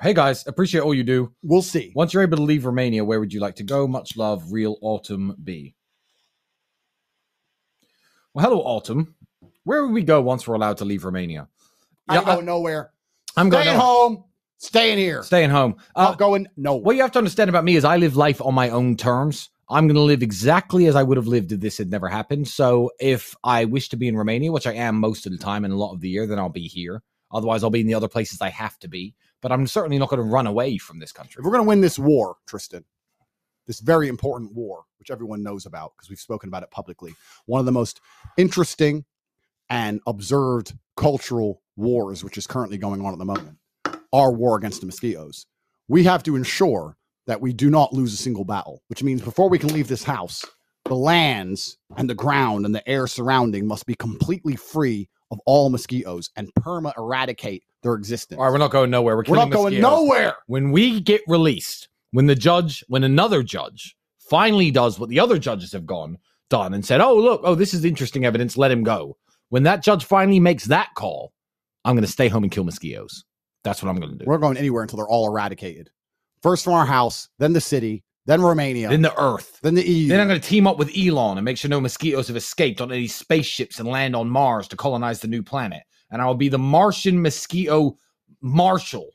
Hey guys, appreciate all you do. we'll see. Once you're able to leave Romania, where would you like to go? Much love, real Autumn B. Well, hello, Autumn. Where would we go once we're allowed to leave Romania? I Yeah, ain't going nowhere. I'm going Staying nowhere. home. Staying here. Staying home. Uh, Not going nowhere. what you have to understand about me is I live life on my own terms. I'm going to live exactly as I would have lived if this had never happened. So if I wish to be in Romania, which I am most of the time and a lot of the year, then I'll be here. Otherwise, I'll be in the other places I have to be. But I'm certainly not going to run away from this country. if we're going to win this war, Tristan, this very important war, which everyone knows about because we've spoken about it publicly, one of the most interesting and observed cultural wars, which is currently going on at the moment, our war against the mosquitoes. We have to ensure that we do not lose a single battle, which means before we can leave this house, the lands and the ground and the air surrounding must be completely free of all mosquitoes and perma eradicate their existence. All right, we're not going nowhere. We're, We're not going nowhere. when we get released, when the judge, when another judge finally does what the other judges have gone done and said, "Oh, look, oh, this is interesting evidence. Let him go." When that judge finally makes that call, I'm going to stay home and kill mosquitoes. That's what I'm going to do. We're going anywhere until they're all eradicated. First from our house, then the city, then Romania, Then the Earth. then the E EU. Then I'm going to team up with Elon and make sure no mosquitoes have escaped on any spaceships and land on Mars to colonize the new planet. And I'll be the Martian mosquito marshal.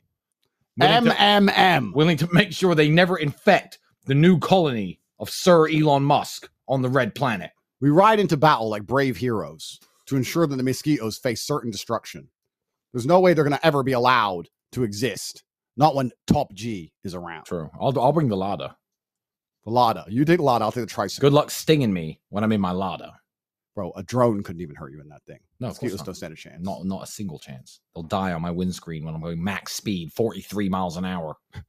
willing to- MMM. willing to make sure they never infect the new colony of Sir Elon Musk on the red planet. We ride into battle like brave heroes to ensure that the mosquitoes face certain destruction. There's no way they're going to ever be allowed to exist. Not when Top G is around. True. I'll, I'll bring the Lada. The Lada. You take the Lada, I'll take the tricycle. Good luck stinging me when I'm in my Lada. Bro, a drone couldn't even hurt you in that thing. No, of course Mosquitoes not. don't stand a chance. Not not a single chance. They'll die on my windscreen when I'm going max speed, 43 miles an hour.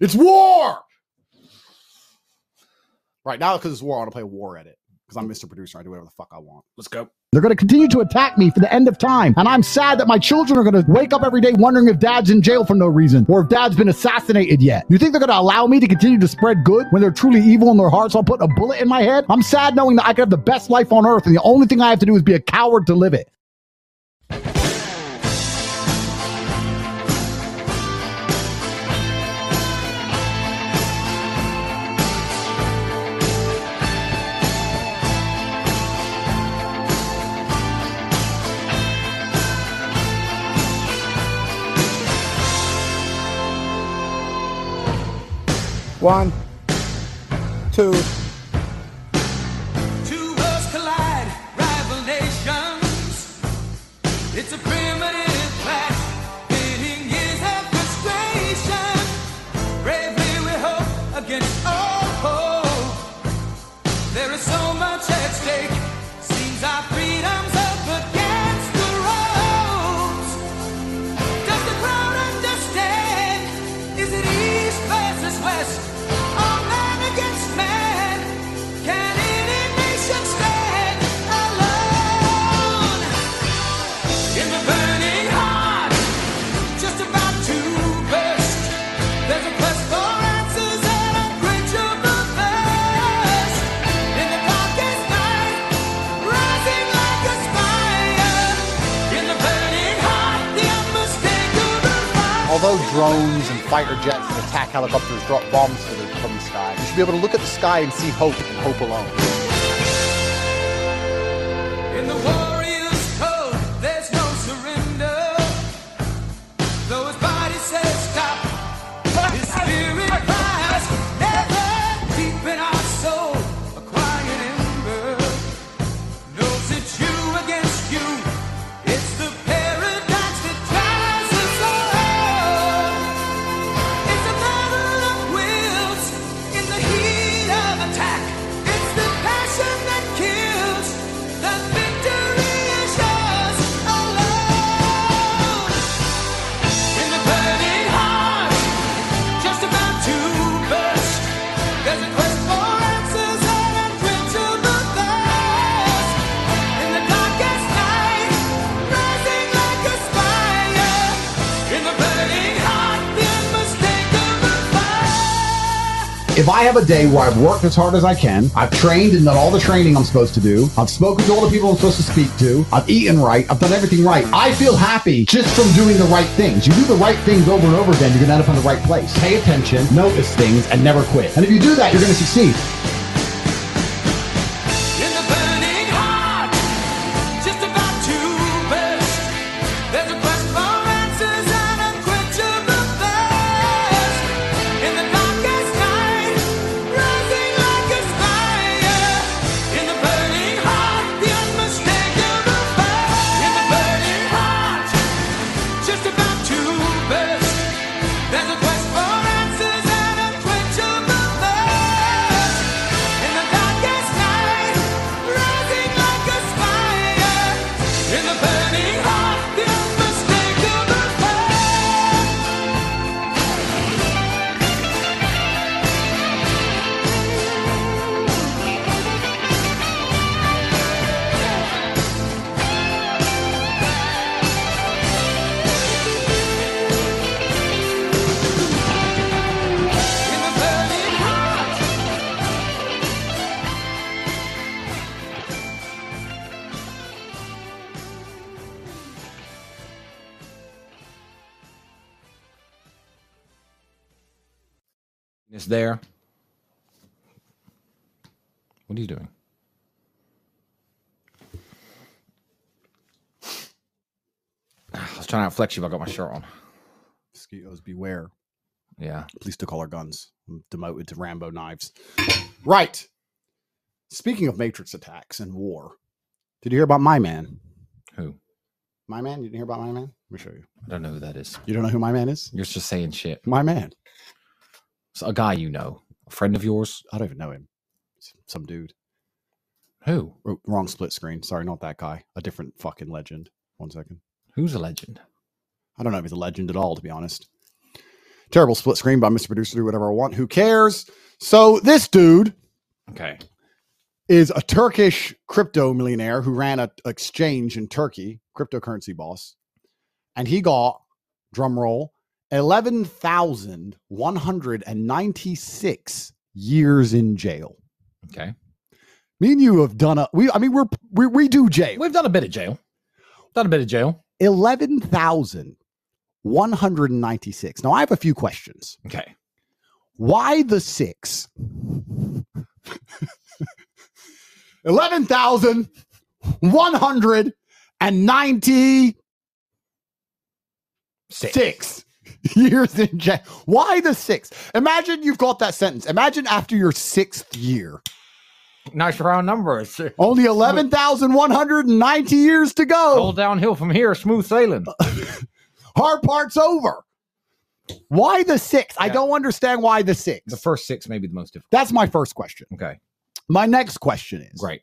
It's war. Right now, because it's war, I want to play war edit. Because I'm mm. Mr. Producer, I do whatever the fuck I want. Let's go. They're going to continue to attack me for the end of time. And I'm sad that my children are going to wake up every day wondering if dad's in jail for no reason or if dad's been assassinated yet. You think they're going to allow me to continue to spread good when they're truly evil in their hearts while putting a bullet in my head? I'm sad knowing that I could have the best life on earth and the only thing I have to do is be a coward to live it. One, two. Jets and attack helicopters drop bombs the, from the sky, you should be able to look at the sky and see hope and hope alone. If I have a day where I've worked as hard as I can, I've trained and done all the training I'm supposed to do, I've spoken to all the people I'm supposed to speak to, I've eaten right, I've done everything right, I feel happy just from doing the right things. You do the right things over and over again, you're going to end up in the right place. Pay attention, notice things, and never quit. And if you do that, you're going to succeed. Trying to flex you, but I got my shirt on. Mosquitoes beware. Yeah. Police to call our guns. I'm demoted to Rambo knives. Right. Speaking of Matrix attacks and war, did you hear about my man? Who? My man? You didn't hear about my man? Let me show you. I don't know who that is. You don't know who my man is? You're just saying shit. My man. It's a guy you know, a friend of yours. I don't even know him. Some dude. Who? Oh, wrong split screen. Sorry, not that guy. A different fucking legend. One second. Who's a legend? I don't know if he's a legend at all, to be honest. Terrible split screen by Mr. Producer. Do whatever I want. Who cares? So this dude Okay. is a Turkish crypto millionaire who ran a exchange in Turkey, cryptocurrency boss, and he got drum roll eleven thousand one hundred and ninety six years in jail. Okay. Me and you have done a we. I mean, we're we, we do jail. We've done a bit of jail. Done a bit of jail. Eleven thousand one hundred and ninety six. Now I have a few questions. Okay. Why the six? 11,196 Six. years in jail. Why the six? Imagine you've got that sentence. Imagine after your sixth year, Nice round numbers. only 11,190 years to go. All downhill from here. Smooth sailing. Hard part's over. Why the six? I don't understand why the six. The first six may be the most difficult. That's my first question. Okay. My next question is Great.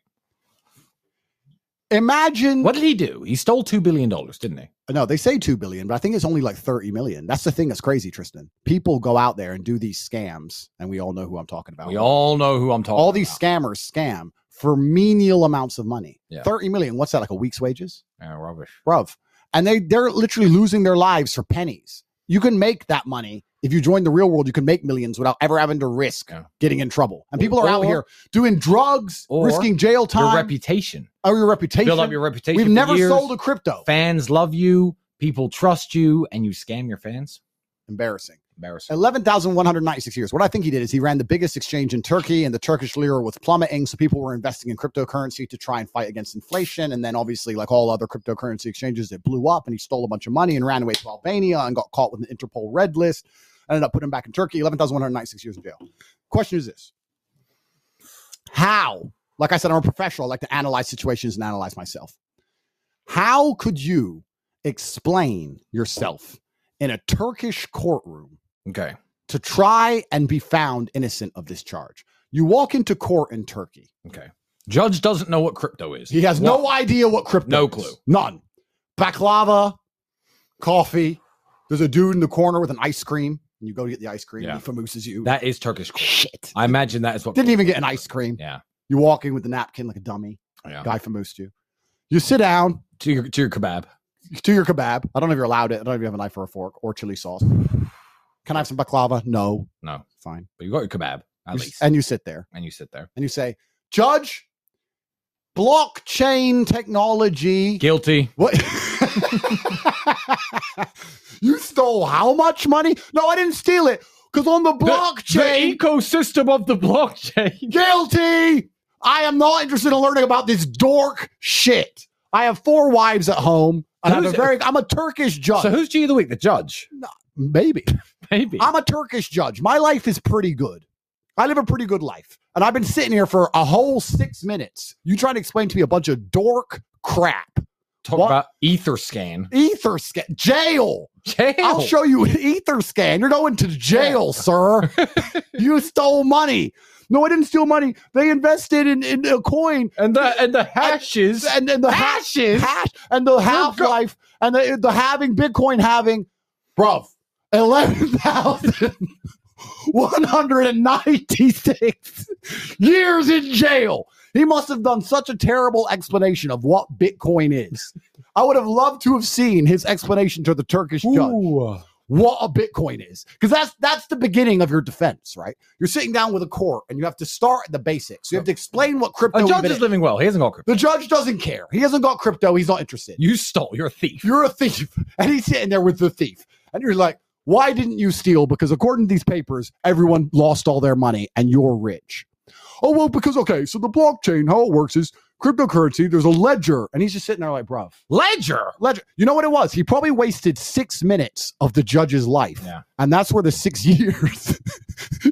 Imagine What did he do? He stole two billion dollars, didn't he? No, they say 2 billion, but I think it's only like 30 million. That's the thing that's crazy, Tristan. People go out there and do these scams, and we all know who I'm talking about. We all know who I'm talking. all these about. scammers scam for menial amounts of money. Yeah. 30 million. What's that, like a week's wages? Yeah, rubbish. Bruv. And they, they're literally losing their lives for pennies. You can make that money. If you join the real world, you can make millions without ever having to risk Yeah. getting in trouble. And people are out here doing drugs, or risking jail time. Your reputation. or your reputation. Build up your reputation. We've never years. sold a crypto. Fans love you. People trust you, and you scam your fans. Embarrassing. Embarrassing. 11,196 years. What I think he did is he ran the biggest exchange in Turkey and the Turkish lira was plummeting. So people were investing in cryptocurrency to try and fight against inflation. And then obviously, like all other cryptocurrency exchanges, it blew up and he stole a bunch of money and ran away to Albania and got caught with an Interpol red list. Ended up putting him back in Turkey, 11,196 years in jail. Question is this How, like I said, I'm a professional, I like to analyze situations and analyze myself. How could you explain yourself in a Turkish courtroom Okay. to try and be found innocent of this charge. You walk into court in Turkey. Okay. Judge doesn't know what crypto is. He has no idea what crypto No is. clue. None. Baklava, coffee. There's a dude in the corner with an ice cream. And you go to get the ice cream. Yeah. He famooses you. That is Turkish. court. shit. I imagine that is what. Didn't even get an ice cream. Yeah. You walk in with the napkin like a dummy. Yeah. Guy famoosed you. You sit down To your to your kebab. to your kebab. I don't know if you're allowed it. I don't know if you have a knife or a fork or chili sauce. Can I have some baklava? No. No, Fine. but you got your kebab at You least, and you sit there. and you sit there. and you say, Judge, blockchain technology. Guilty. What? you stole how much money? No, I didn't steal it. Because on the blockchain, The ecosystem of the blockchain. guilty. I am not interested in learning about this dork shit. I have four wives at home. And I'm a very I'm a Turkish judge. So who's G of the week? The judge. No, Maybe. Maybe. I'm a Turkish judge. My life is pretty good. I live a pretty good life. And I've been sitting here for a whole six minutes. You trying to explain to me a bunch of dork crap. Talk what? about ether scan. Ether scan. Jail. Jail. I'll show you an ether scan. You're going to jail, sir. you stole money. No, I didn't steal money. They invested in, in a coin and the and the hashes. and, and the ha- Hashes? hash and the half life and the, the halving Bitcoin halving, bruv, 11,196 years in jail. He must have done such a terrible explanation of what Bitcoin is. I would have loved to have seen his explanation to the Turkish judge Ooh. what a Bitcoin is. Because that's that's the beginning of your defense, right? You're sitting down with a court and you have to start at the basics. You have to explain what crypto is. A judge is. living well. He hasn't got crypto. The judge doesn't care. He hasn't got crypto. He's not interested. You stole. You're a thief. You're a thief. And he's sitting there with the thief. And you're like, why didn't you steal? Because according to these papers, everyone lost all their money and you're rich. Oh, well, because, okay, so the blockchain, how it works is cryptocurrency, there's a ledger. And he's just sitting there like, bruv, Ledger. ledger. You know what it was? He probably wasted six minutes of the judge's life. Yeah. And that's where the six years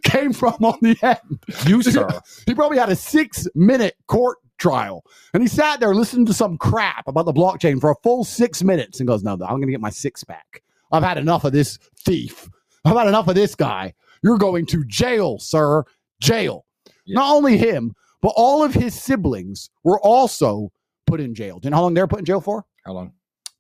came from on the end. You sir. He probably had a six minute court trial. And he sat there listening to some crap about the blockchain for a full six minutes and goes, No, no, I'm going to get my six back. I've had enough of this thief. I've had enough of this guy. You're going to jail, sir. Jail. Yeah. Not only him, But all of his siblings were also put in jail. Do you know how long they were put in jail for? How long?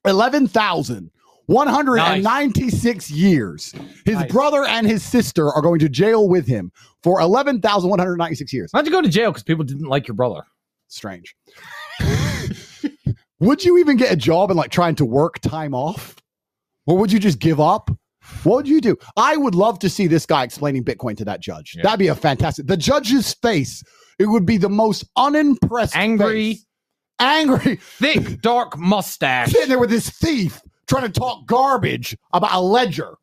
11,196 years. His Nice. brother and his sister are going to jail with him for 11,196 years. How'd you go to jail because people didn't like your brother? Strange. would you even get a job and like trying to work time off? Or would you just give up? What would you do? I would love to see this guy explaining Bitcoin to that judge. Yeah. That'd be a fantastic. The judge's face, it would be the most unimpressed, Angry. face. angry, Thick, dark mustache. sitting there with this thief trying to talk garbage about a ledger.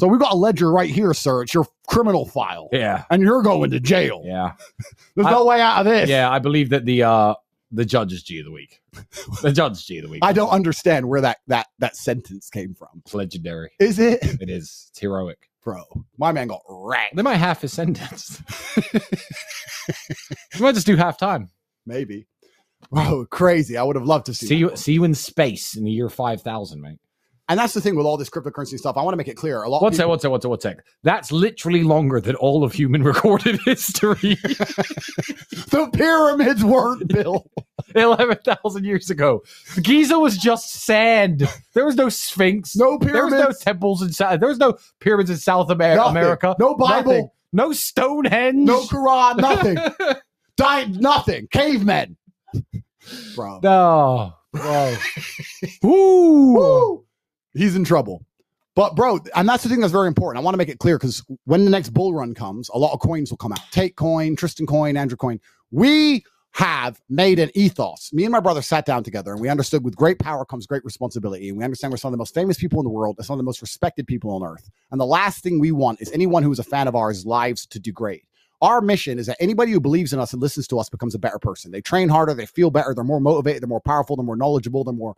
So we've got a ledger right here, sir. It's your criminal file, Yeah. and you're going to jail. Yeah. There's I- no way out of this. Yeah. I believe that the uh the judge is G of the week. The judge is G of the week. I don't understand where that that that sentence came from. It's legendary. Is it, It is. It's heroic. bro? My man got racked. They might half his sentence. you might just do half time. Maybe. Bro, crazy. I would have loved to see. See that you see you in space in the year five thousand, mate. And that's the thing with all this cryptocurrency stuff. I want to make it clear. A lot. What's of that? people, What's that? What's that? What's that? That's literally longer than all of human recorded history. the pyramids weren't built. Eleven thousand years ago, Giza was just sand. There was no Sphinx. No There was no temples in South. There was no pyramids in South Amer- America. No Bible. Nothing. No Stonehenge. No Quran. Nothing. Died. Nothing. Cavemen. Bro. No. Bro. Woo. He's in trouble. But bro, and that's the thing that's very important. I want to make it clear because when the next bull run comes, a lot of coins will come out. Tate coin, Tristan coin, Andrew coin. We have made an ethos. Me and my brother sat down together and we understood with great power comes great responsibility. And we understand we're some of the most famous people in the world, and some of the most respected people on earth. And the last thing we want is anyone who is a fan of ours lives to degrade. Our mission is that anybody who believes in us and listens to us becomes a better person. They train harder, they feel better, they're more motivated, they're more powerful, they're more knowledgeable, they're more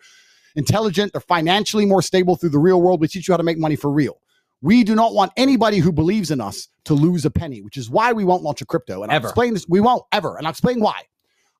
intelligent, they're financially more stable through the real world. We teach you how to make money for real. We do not want anybody who believes in us to lose a penny, which is why we won't launch a crypto. And I'll Ever. explain this. We won't ever. And I'll explain why.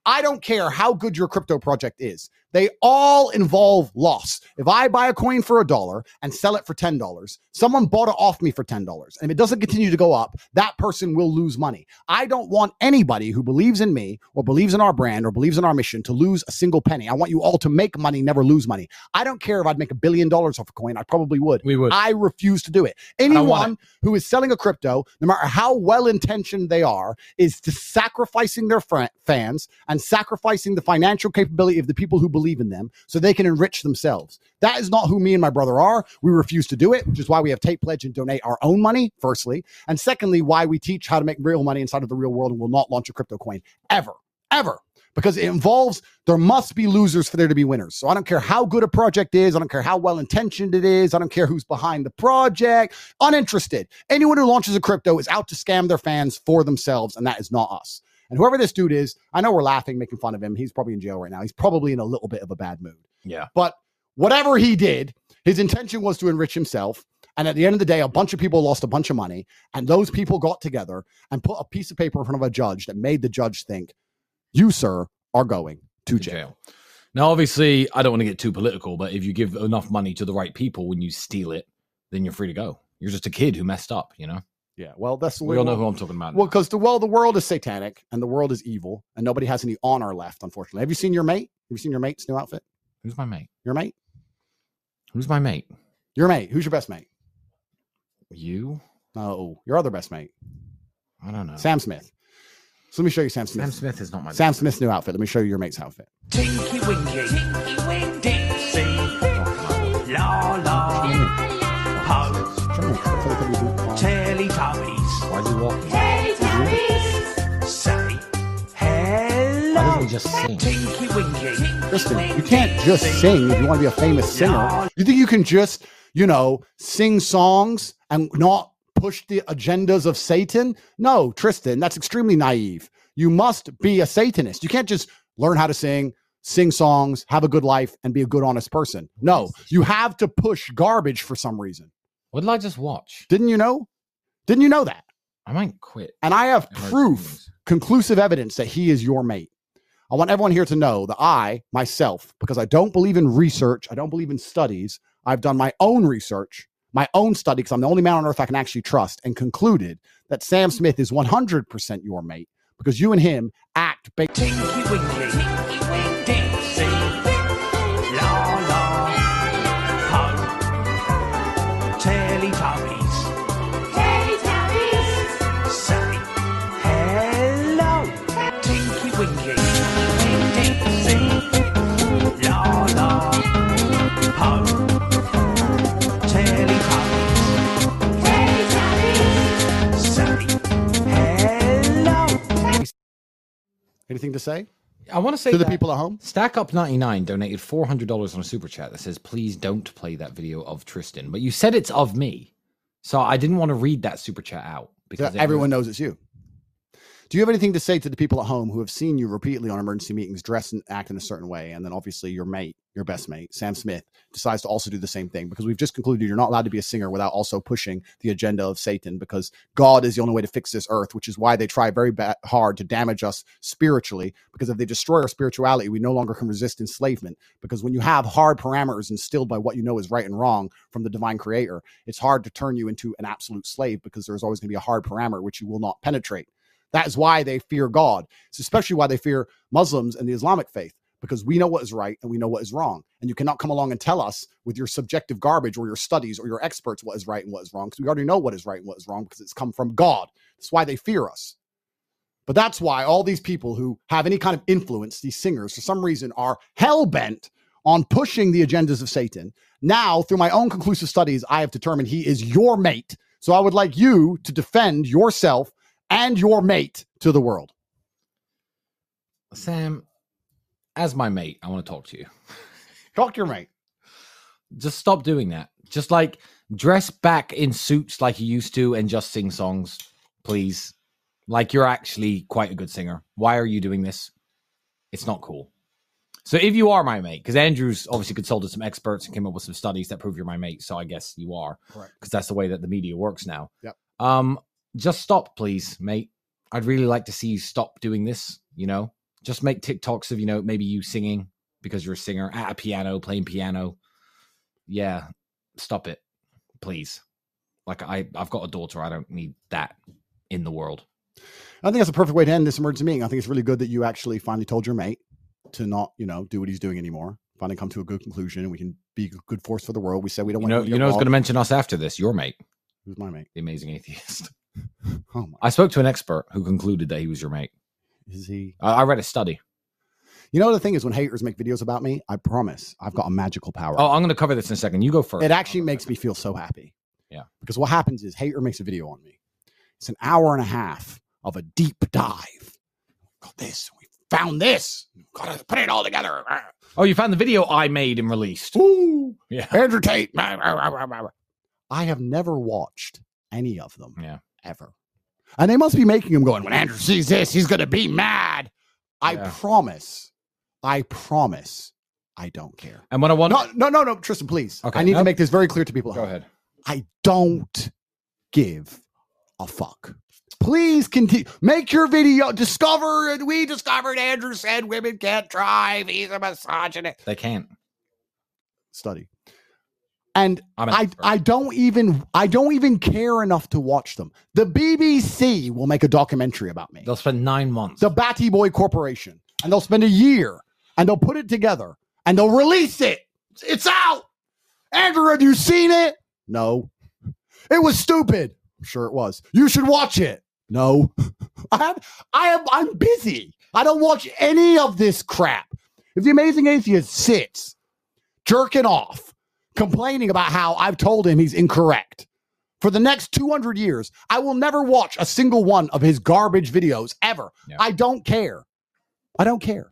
I don't care how good your crypto project is. They all involve loss. If I buy a coin for a dollar and sell it for $10, someone bought it off me for $10. And if it doesn't continue to go up, that person will lose money. I don't want anybody who believes in me or believes in our brand or believes in our mission to lose a single penny. I want you all to make money, never lose money. I don't care if I'd make a billion dollars off a coin. I probably would. We would. I refuse to do it. Anyone who is selling a crypto, no matter how well intentioned they are, is to sacrificing their fr- fans and sacrificing the financial capability of the people who believe in them so they can enrich themselves. That is not who me and my brother are. We refuse to do it, which is why we have Tate Pledge and donate our own money, firstly. And secondly, why we teach how to make real money inside of the real world and will not launch a crypto coin ever, ever. Because it involves, there must be losers for there to be winners. So I don't care how good a project is. I don't care how well intentioned it is. I don't care who's behind the project. Uninterested. Anyone who launches a crypto is out to scam their fans for themselves, and that is not us. And whoever this dude is, I know we're laughing, making fun of him. He's probably in jail right now. He's probably in a little bit of a bad mood. Yeah. But whatever he did, his intention was to enrich himself. And at the end of the day, a bunch of people lost a bunch of money. And those people got together and put a piece of paper in front of a judge that made the judge think, you, sir, are going to to jail. jail. Now, obviously, I don't want to get too political, but if you give enough money to the right people when you steal it, then you're free to go. You're just a kid who messed up, you know? Yeah. Well, that's the way We all know who I'm talking about. Well, because the well, the world is satanic and the world is evil, and nobody has any honor left, unfortunately. Have you seen your mate? Have you seen your mate's new outfit? Who's my mate? Your mate? Who's my mate? Your mate. Who's your best mate? You? No, your other best mate. I don't know. Sam Smith. So let me show you Sam Smith. Sam Smith is not my Sam Smith's new outfit. Let me show you your mate's outfit. Tinky Winky, Tinky Winky, just sing? Tinky Winky, Tristan, you can't just sing if you want to be a famous singer. You think you can just, you know, sing songs and not push the agendas of Satan? No, Tristan, that's extremely naive. You must be a Satanist. You can't just learn how to sing, sing songs, have a good life, and be a good, honest person. No, you have to push garbage for some reason. What did I just watch? Didn't you know? Didn't you know that? I might quit. And I have proof, conclusive evidence that he is your mate. I want everyone here to know that I, myself, because I don't believe in research, I don't believe in studies, I've done my own research, my own study, because I'm the only man on earth I can actually trust, and concluded that Sam Smith is 100% your mate because you and him act based. Anything to say I want to say to the people at home? Stack Up 99 donated $400 on a super chat that says, please don't play that video of Tristan. But you said it's of me. So I didn't want to read that super chat out because everyone knows it's you. Do you have anything to say to the people at home who have seen you repeatedly on emergency meetings dress and act in a certain way? And then obviously your mate, your best mate, Sam Smith, decides to also do the same thing because we've just concluded you're not allowed to be a singer without also pushing the agenda of Satan because God is the only way to fix this earth, which is why they try very hard to damage us spiritually. Because if they destroy our spirituality, we no longer can resist enslavement. Because when you have hard parameters instilled by what you know is right and wrong from the divine creator, it's hard to turn you into an absolute slave because there's always going to be a hard parameter which you will not penetrate. That is why they fear God. It's especially why they fear Muslims and the Islamic faith, because we know what is right and we know what is wrong. And you cannot come along and tell us with your subjective garbage or your studies or your experts what is right and what is wrong, because we already know what is right and what is wrong because it's come from God. That's why they fear us. But that's why all these people who have any kind of influence, these singers, for some reason, are hell bent on pushing the agendas of Satan. Now, through my own conclusive studies, I have determined he is your mate. So I would like you to defend yourself and your mate to the world. Sam, as my mate, I want to talk to you. Talk to your mate. Just stop doing that. Just like dress back in suits like you used to and just sing songs, please. Like you're actually quite a good singer. Why are you doing this? It's not cool. So if you are my mate, because Andrew's obviously consulted some experts and came up with some studies that prove you're my mate, so I guess you are. Because that's the way that the media works now. Yep. Um, just stop, please, mate. I'd really like to see you stop doing this. You know, just make TikToks of you know maybe you singing because you're a singer at a piano, playing piano. Yeah, stop it, please. Like I, I've got a daughter. I don't need that in the world. I think that's a perfect way to end this emergency meeting. I think it's really good that you actually finally told your mate to not, you know, do what he's doing anymore. Finally come to a good conclusion and we can be a good force for the world. We said we don't You want know, to you know, who's going to mention us after this. Your mate, Who's my mate? the amazing atheist. Oh my. I spoke to an expert who concluded that he was your mate. Is he? I, I read a study. You know, the thing is when haters make videos about me, I promise I've got a magical power. Oh, I'm going to cover this in a second. You go first. it actually makes me feel so happy. Yeah. Because what happens is hater makes a video on me. It's an hour and a half of a deep dive. Got this. We found this. Gotta put it all together. Oh, you found the video I made and released. Ooh, Yeah. Andrew Tate. I have never watched any of them. Yeah. Ever. And they must be making him going, when Andrew sees this, he's gonna be mad. I Yeah. promise. I promise. I don't care. And when I want, No, no, no, no, Tristan, please. Okay, I need no. to make this very clear to people. go ahead. I don't give a fuck. Please continue. Make your video. Discover and we discovered Andrew said women can't drive. He's a misogynist. They can't. Study. And I. I don't even I don't even care enough to watch them. The BBC will make a documentary about me. They'll spend nine months. The Batty Boy Corporation. And they'll spend a year and they'll put it together and they'll release it. It's out. Andrew, have you seen it? No. It was stupid. I'm sure it was. You should watch it. No. I have, I am I'm busy. I don't watch any of this crap. If the amazing atheist sits jerking off, complaining about how I've told him he's incorrect for the next 200 years, I will never watch a single one of his garbage videos ever. Yeah. I don't care. I don't care.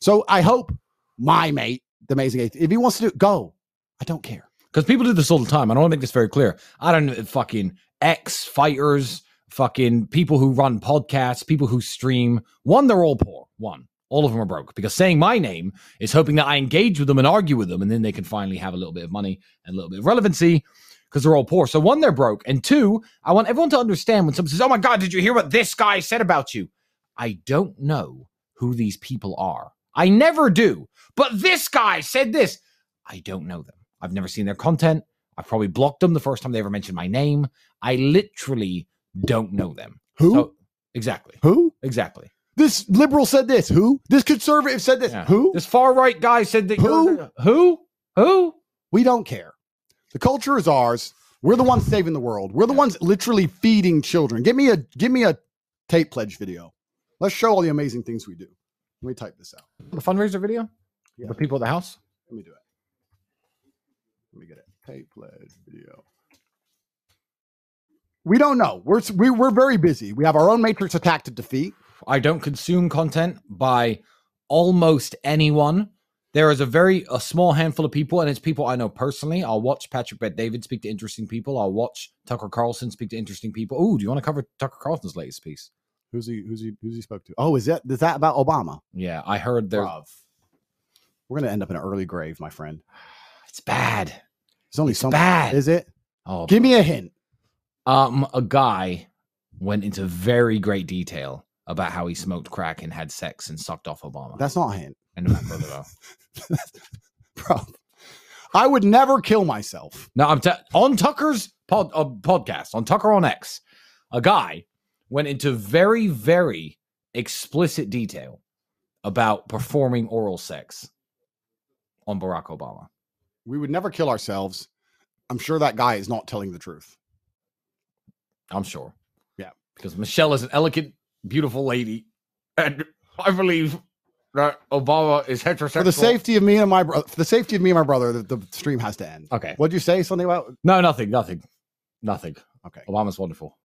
So I hope my mate, the amazing atheist, if he wants to do it, go. I don't care. Because people do this all the time. I want to make this very clear. I don't know, fucking ex fighters, fucking people who run podcasts, people who stream. One, they're all poor. One, all of them are broke because saying my name is hoping that I engage with them and argue with them, and then they can finally have a little bit of money and a little bit of relevancy because they're all poor. So, one, they're broke. And two, I want everyone to understand when someone says, Oh my God, did you hear what this guy said about you? I don't know who these people are. I never do. But this guy said this. I don't know them. I've never seen their content. I've probably blocked them the first time they ever mentioned my name. I literally don't know them. Who? So, Exactly. Who? Exactly. This liberal said this. Who? This conservative said this. Yeah. Who? This far right guy said that Who? who? Who? We don't care. The culture is ours. We're the ones saving the world. We're the ones literally feeding children. Give me a give me a Tate pledge video. Let's show all the amazing things we do. Let me type this out. The fundraiser video? Yeah. The people at the house? Let me do it. Let me get it. Tate pledge video. We don't know. We're s- we, we're very busy. We have our own matrix attack to defeat. I don't consume content by almost anyone. There is a very a small handful of people, and it's people I know personally. I'll watch Patrick Bet David speak to interesting people. I'll watch Tucker Carlson speak to interesting people. Oh, do you want to cover Tucker Carlson's latest piece? Who's he? Who's he? Who's he spoke to? Oh, is that is that about Obama? Yeah, I heard there. Bruv. We're gonna end up in an early grave, my friend. It's bad. It's only It's some. bad. Is it? Oh, Give me a hint. Um, a guy went into very great detail about how he smoked crack and had sex and sucked off Obama. That's not a hint, and Matt Brotherwell. bro. I would never kill myself. No, I'm t- on Tucker's pod, uh, podcast on Tucker on X. A guy went into very, very explicit detail about performing oral sex on Barack Obama. We would never kill ourselves. I'm sure that guy is not telling the truth. I'm sure. Yeah. because Michelle is an elegant, beautiful lady, and I believe that Obama is heterosexual. For the safety of me and my bro- for the safety of me and my brother, the, the stream has to end. Okay. What'd you say? Something about No, nothing, nothing, nothing. okay. Obama's wonderful.